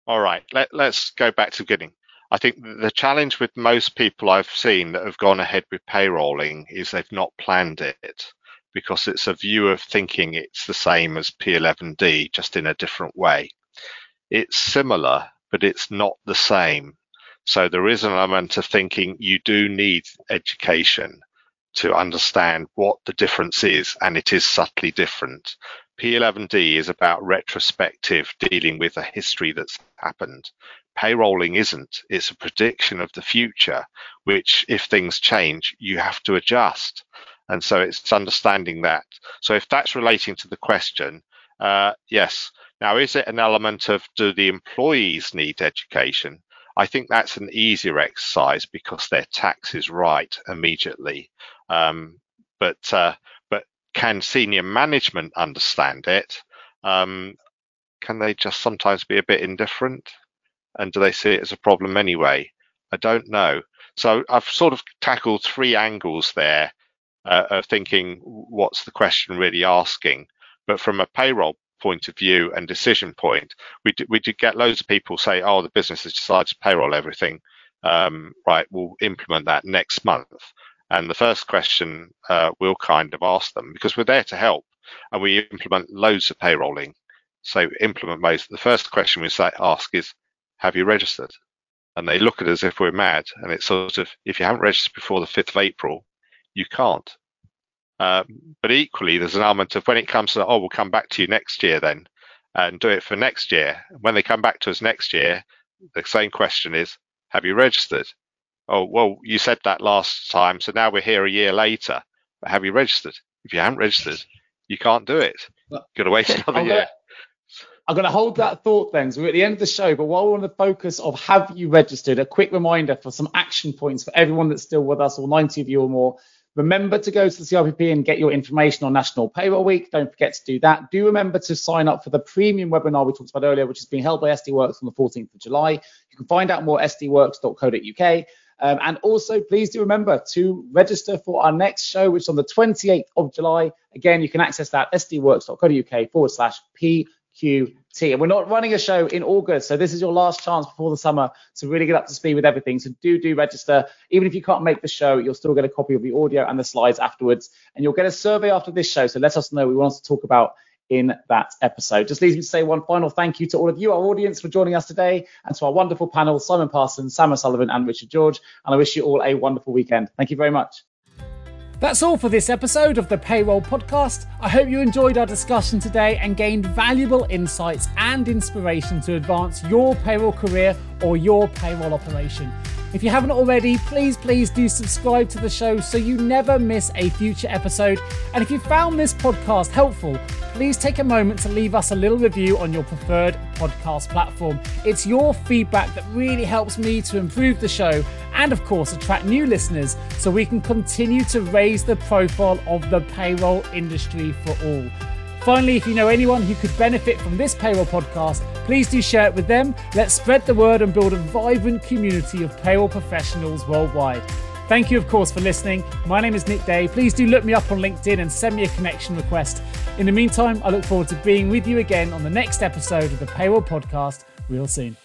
All right, let, let's go back to beginning. I think the challenge with most people I've seen that have gone ahead with payrolling is they've not planned it because it's a view of thinking it's the same as P11D, just in a different way. It's similar, but it's not the same. So there is an element of thinking you do need education to understand what the difference is, and it is subtly different. P11D is about retrospective dealing with a history that's happened. Payrolling isn't. It's a prediction of the future, which, if things change, you have to adjust. And so it's understanding that. So if that's relating to the question, uh, yes. Now, is it an element of do the employees need education? I think that's an easier exercise because their tax is right immediately. Um, but uh, can senior management understand it? Um, can they just sometimes be a bit indifferent? And do they see it as a problem anyway? I don't know. So I've sort of tackled three angles there uh, of thinking what's the question really asking. But from a payroll point of view and decision point, we did, we did get loads of people say, oh, the business has decided to payroll everything. Um, right, we'll implement that next month. And the first question uh, we'll kind of ask them because we're there to help and we implement loads of payrolling. So implement most. The first question we say, ask is, have you registered? And they look at us as if we're mad. And it's sort of, if you haven't registered before the 5th of April, you can't. Um, but equally, there's an element of when it comes to, oh, we'll come back to you next year then and do it for next year. When they come back to us next year, the same question is, have you registered? Oh, well, you said that last time, so now we're here a year later. But have you registered? If you haven't registered, you can't do it. You've got to wait another I'm year. Gonna, I'm going to hold that thought then. So we're at the end of the show, but while we're on the focus of have you registered, a quick reminder for some action points for everyone that's still with us, or 90 of you or more. Remember to go to the CIPP and get your information on National Payroll Week. Don't forget to do that. Do remember to sign up for the premium webinar we talked about earlier, which is being held by SD Worx on the 14th of July. You can find out more at sdworx.co.uk. Um, and also, please do remember to register for our next show, which is on the 28th of July. Again, you can access that at sdworx.co.uk forward slash PQT. And we're not running a show in August, so this is your last chance before the summer to really get up to speed with everything. So do do register. Even if you can't make the show, you'll still get a copy of the audio and the slides afterwards, and you'll get a survey after this show. So let us know we want to talk about in that episode. Just leaves me to say one final thank you to all of you, our audience, for joining us today, and to our wonderful panel, Simon Parsons, Sam O'Sullivan, and Richard George. And I wish you all a wonderful weekend. Thank you very much. That's all for this episode of the Payroll Podcast. I hope you enjoyed our discussion today and gained valuable insights and inspiration to advance your payroll career or your payroll operation. If you haven't already, please, please do subscribe to the show so you never miss a future episode. And if you found this podcast helpful, please take a moment to leave us a little review on your preferred podcast platform. It's your feedback that really helps me to improve the show and, of course, attract new listeners so we can continue to raise the profile of the payroll industry for all. Finally, if you know anyone who could benefit from this payroll podcast, please do share it with them. Let's spread the word and build a vibrant community of payroll professionals worldwide. Thank you, of course, for listening. My name is Nick Day. Please do look me up on LinkedIn and send me a connection request. In the meantime, I look forward to being with you again on the next episode of the Payroll Podcast real soon.